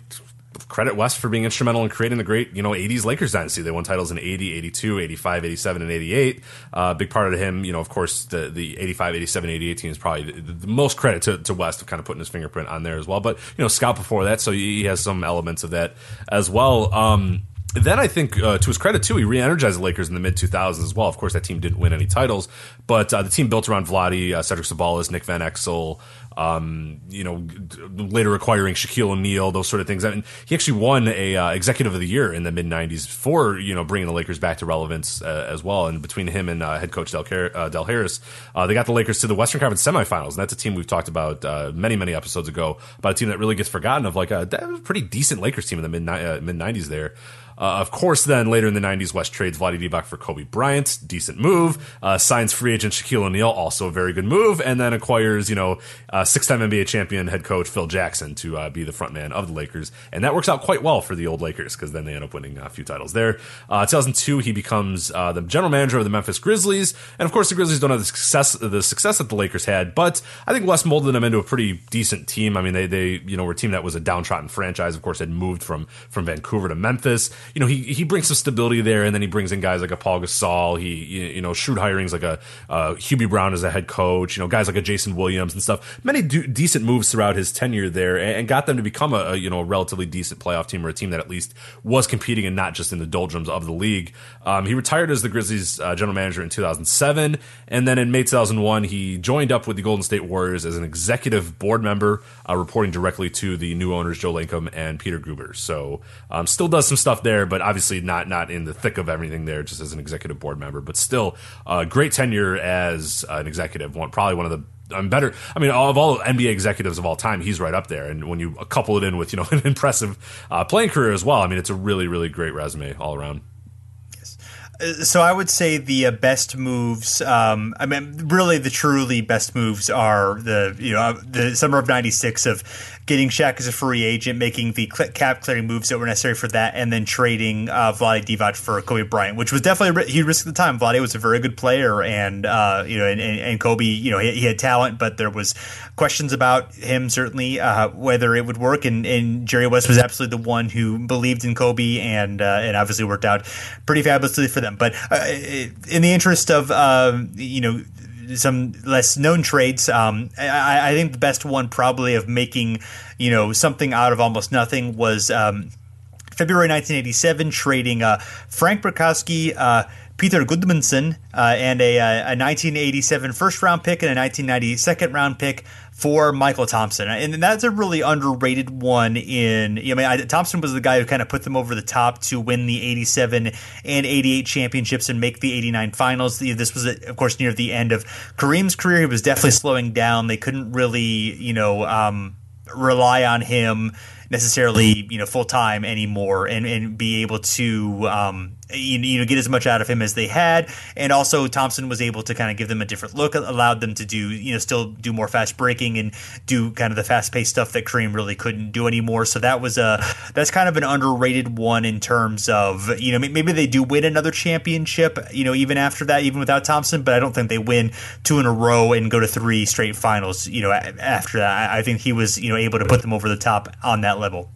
credit West for being instrumental in creating the great, you know, 80s Lakers dynasty. They won titles in 80, 82, 85, 87, and 88. A uh, big part of him, you know, of course, the, the 85, 87, 88 team is probably the, the, most credit to, to West of kind of putting his fingerprint on there as well. But, you know, Scott before that, so he has some elements of that as well. Um, then I think, uh, to his credit too, he re-energized the Lakers in the mid 2000s as well. Of course, that team didn't win any titles, but uh, the team built around Vlade, uh, Cedric Ceballos, Nick Van Exel, um, you know, later acquiring Shaquille O'Neal, those sort of things. I mean, he actually won a uh, executive of the year in the mid '90s for you know bringing the Lakers back to relevance uh, as well. And between him and uh, head coach Del, uh, Del Harris, uh, they got the Lakers to the Western Conference semifinals, and that's a team we've talked about uh, many many episodes ago about a team that really gets forgotten of like a pretty decent Lakers team in the mid mid '90s there. Uh, of course, then later in the 90s, West trades Vlade Divac for Kobe Bryant. Decent move. Uh, signs free agent Shaquille O'Neal. Also a very good move. And then acquires, you know, uh, six time NBA champion head coach Phil Jackson to uh, be the front man of the Lakers. And that works out quite well for the old Lakers because then they end up winning a few titles there. Uh, 2002, he becomes uh, the general manager of the Memphis Grizzlies. And of course, the Grizzlies don't have the success, the success that the Lakers had, but I think West molded them into a pretty decent team. I mean, they, they, you know, were a team that was a downtrodden franchise. Of course, had moved from, from Vancouver to Memphis. You know, he, he brings some stability there, and then he brings in guys like a Paul Gasol. He, you know, shrewd hirings like a uh, Hubie Brown as a head coach. You know, guys like a Jason Williams and stuff. Many do, decent moves throughout his tenure there, and, and got them to become a, a, you know a relatively decent playoff team or a team that at least was competing and not just in the doldrums of the league. Um, he retired as the Grizzlies uh, general manager in 2007, and then in May 2001 he joined up with the Golden State Warriors as an executive board member, uh, reporting directly to the new owners Joe Lacob and Peter Gruber. So um, still does some stuff there, but obviously not not in the thick of everything there, just as an executive board member. But still, uh, great tenure as an executive. One probably one of the I'm better. I mean, of all NBA executives of all time, he's right up there. And when you couple it in with you know an impressive uh, playing career as well, I mean, it's a really really great resume all around. Uh, so I would say the uh, best moves. Um, I mean, really, the truly best moves are the you know the summer of '96 of getting Shaq as a free agent, making the cap clearing moves that were necessary for that, and then trading uh, Vlade Divac for Kobe Bryant, which was definitely he risked the time. Vlade was a very good player, and uh, you know, and, and, Kobe, you know, he, he, had talent, but there was questions about him certainly uh, whether it would work. And, and, Jerry West was absolutely the one who believed in Kobe, and uh, it obviously worked out pretty fabulously for them. But uh, in the interest of um, you know some less known trades. Um, I, I, think the best one probably of making you know something out of almost nothing was um, February 1987 trading uh, Frank Brickowski. Uh, Peter Gudmundsson uh, and a, uh, a 1987 first round pick and a 1990 second round pick for Mychal Thompson, and that's a really underrated one. In I mean, I, Thompson was the guy who kind of put them over the top to win the '87 and '88 championships and make the '89 finals. This was, of course, near the end of Kareem's career. He was definitely slowing down. They couldn't really, you know, um, rely on him necessarily you know full time anymore and, and be able to um, you, know get as much out of him as they had. And also Thompson was able to kind of give them a different look allowed them to do you know still do more fast breaking and do kind of the fast paced stuff that Kareem really couldn't do anymore. So that was a that's kind of an underrated one in terms of you know maybe they do win another championship you know even after that even without Thompson but I don't think they win two in a row and go to three straight finals you know after that. I think he was you know able to put them over the top on that level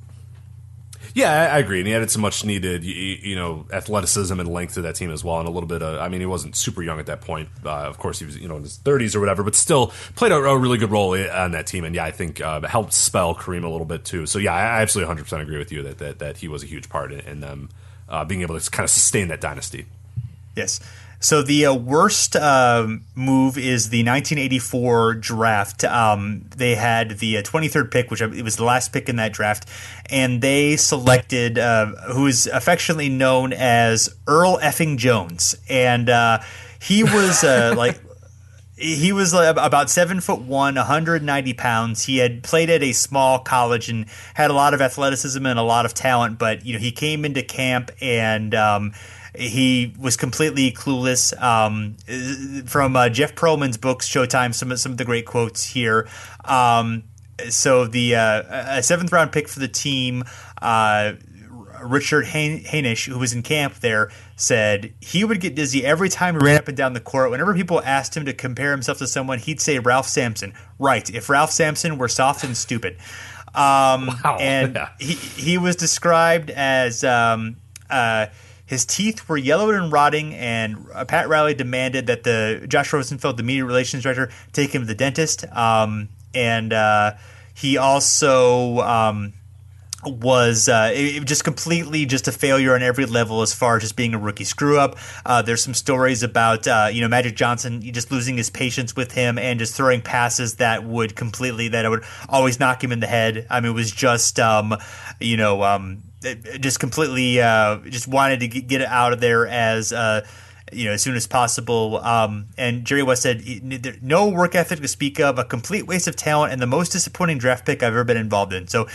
yeah, I agree, and he added some much needed, you, you, know, athleticism and length to that team as well, and a little bit of. I mean, he wasn't super young at that point. Uh, of course, he was, you know, in his thirties or whatever, but still played a, a, really good role on that team, and yeah, I think uh, helped spell Kareem a little bit too. So yeah, I absolutely 100 percent agree with you that, that that he was a huge part in, in them uh, being able to kind of sustain that dynasty. Yes. So the uh, worst um, move is the 1984 draft. Um, they had the uh, 23rd pick, which it was the last pick in that draft, and they selected uh, who is affectionately known as Earl effing Jones, and uh, he was uh, like. He was about seven foot one, 190 pounds. He had played at a small college and had a lot of athleticism and a lot of talent. But you know, he came into camp and um, he was completely clueless. Um, from uh, Jeff Pearlman's books, Showtime, some of some of the great quotes here. Um, so the uh, seventh round pick for the team, uh, Richard Hainish, who was in camp there, said he would get dizzy every time he ran up and down the court. Whenever people asked him to compare himself to someone, he'd say Ralph Sampson. Right, if Ralph Sampson were soft and stupid. Um, wow. And yeah. he he was described as. Um, uh, his teeth were yellowed and rotting, and uh, Pat Riley demanded that the Josh Rosenfeld, the media relations director, take him to the dentist. Um, and uh, he also um, was uh, it, just completely just a failure on every level as far as just being a rookie screw up. Uh, there's some stories about uh, you know Magic Johnson just losing his patience with him and just throwing passes that would completely that would always knock him in the head. I mean, it was just um, you know um, just completely uh, just wanted to get it out of there as uh, you know as soon as possible. Um, and Jerry West said, "No work ethic to speak of, a complete waste of talent, and the most disappointing draft pick I've ever been involved in." So,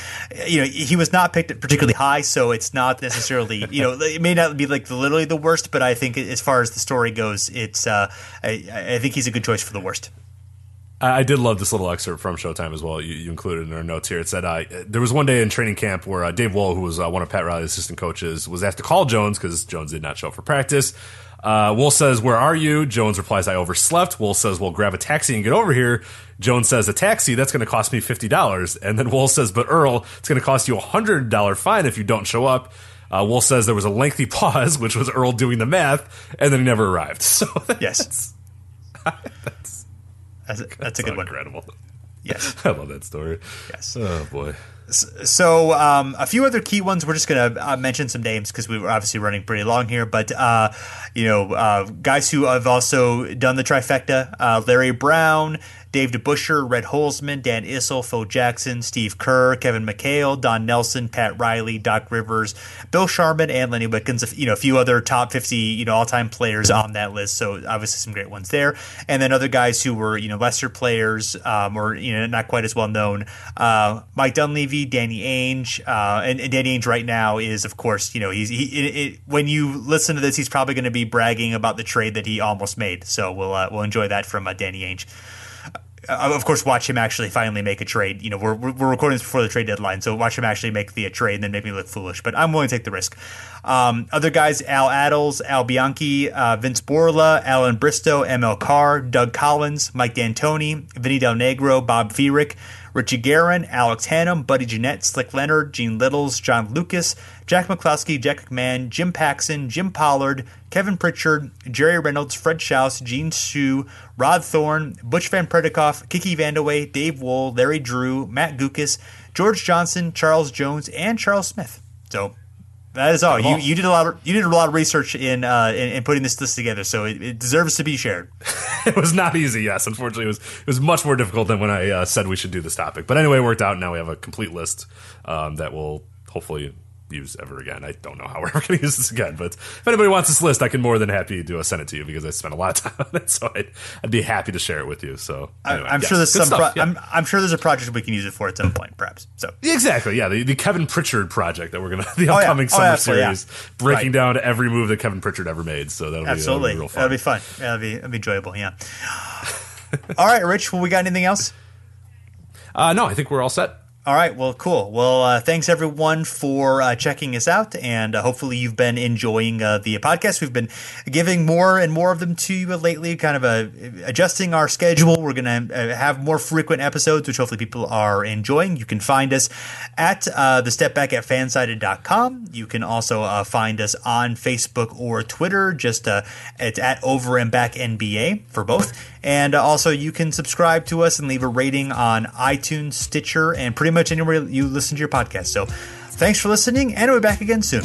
you know, he was not picked particularly high, so it's not necessarily you know it may not be like literally the worst, but I think as far as the story goes, it's uh, I, I think he's a good choice for the worst. I did love this little excerpt from Showtime as well. You, you included in our notes here. It said uh, there was one day in training camp where uh, Dave Wohl, who was uh, one of Pat Riley's assistant coaches, was asked to call Jones because Jones did not show up for practice. Uh, Wohl says, "Where are you?" Jones replies, "I overslept." Wohl says, "Well, grab a taxi and get over here." Jones says, "A taxi? That's going to cost me fifty dollars." And then Wohl says, "But Earl, it's going to cost you a hundred dollar fine if you don't show up." Uh, Wohl says there was a lengthy pause, which was Earl doing the math, and then he never arrived. So yes, that's that's a, that's a good one. Incredible. Yes, I love that story. Yes. Oh boy. So um, a few other key ones. We're just going to uh, mention some names because we were obviously running pretty long here. But uh, you know, uh, guys who have also done the trifecta: uh, Larry Brown, Dave DeBusschere, Red Holzman, Dan Issel, Phil Jackson, Steve Kerr, Kevin McHale, Don Nelson, Pat Riley, Doc Rivers, Bill Sharman, and Lenny Wilkens. You know, a few other top 50, you know, all-time players on that list. So obviously some great ones there. And then other guys who were, you know, lesser players um, or, you know, not quite as well known. Uh, Mike Dunleavy, Danny Ainge. Uh, and, and, Danny Ainge right now is, of course, you know, he's he, it, it, when you listen to this, he's probably going to be bragging about the trade that he almost made. So we'll, uh, we'll enjoy that from uh, Danny Ainge of course, watch him actually finally make a trade. You know, we're, we're recording this before the trade deadline, so watch him actually make the trade and then make me look foolish. But I'm willing to take the risk. Um, other guys: Al Attles, Al Bianchi, uh, Vince Boryla, Allan Bristow, ML Carr, Doug Collins, Mike D'Antoni, Vinny Del Negro, Bob Feerick, Richie Guerin, Alex Hannum, Buddy Jeannette, Slick Leonard, Gene Littles, John Lucas, Jack McCloskey, Jack McMahon, Jim Paxson, Jim Pollard, Kevin Pritchard, Jerry Reynolds, Fred Schaus, Gene Shue, Rod Thorn, Butch Van Breda Kolff, Kiki Vandeweghe, Dave Wohl, Larry Drew, Matt Guokas, George Johnson, Charles Jones, and Charles Smith. So that is all. You you did a lot of you did a lot of research in uh, in, in putting this list together, so it, it deserves to be shared. it was not easy. Yes, unfortunately, it was it was much more difficult than when I uh, said we should do this topic. But anyway, it worked out. Now we have a complete list um, that will hopefully use ever again. I don't know how we're ever going to use this again, but if anybody wants this list, I can more than happy to send it to you because I spent a lot of time on it. So I'd, I'd be happy to share it with you. So anyway, I'm yes, sure there's some. Pro- yeah. I'm, I'm, sure there's a project we can use it for at some point, perhaps. So exactly, yeah, the, the Kevin Pritchard project that we're gonna the upcoming oh, yeah. oh, summer series, yeah. breaking right. down every move that Kevin Pritchard ever made. So that'll absolutely be, that'll be real fun. That'll be fun. That'll be that'll be enjoyable. Yeah. all right, Rich. Well, we got anything else? Uh, no, I think we're all set. All right. Well, cool. Well, uh, thanks everyone for uh, checking us out, and uh, hopefully you've been enjoying uh, the podcast. We've been giving more and more of them to you lately, kind of uh, adjusting our schedule. We're going to uh, have more frequent episodes, which hopefully people are enjoying. You can find us at the step back at fansided.com. You can also find us on Facebook or Twitter. Just it's at over and back NBA for both. And also, you can subscribe to us and leave a rating on iTunes, Stitcher, and pretty much anywhere you listen to your podcast. So, thanks for listening, and we'll be back again soon.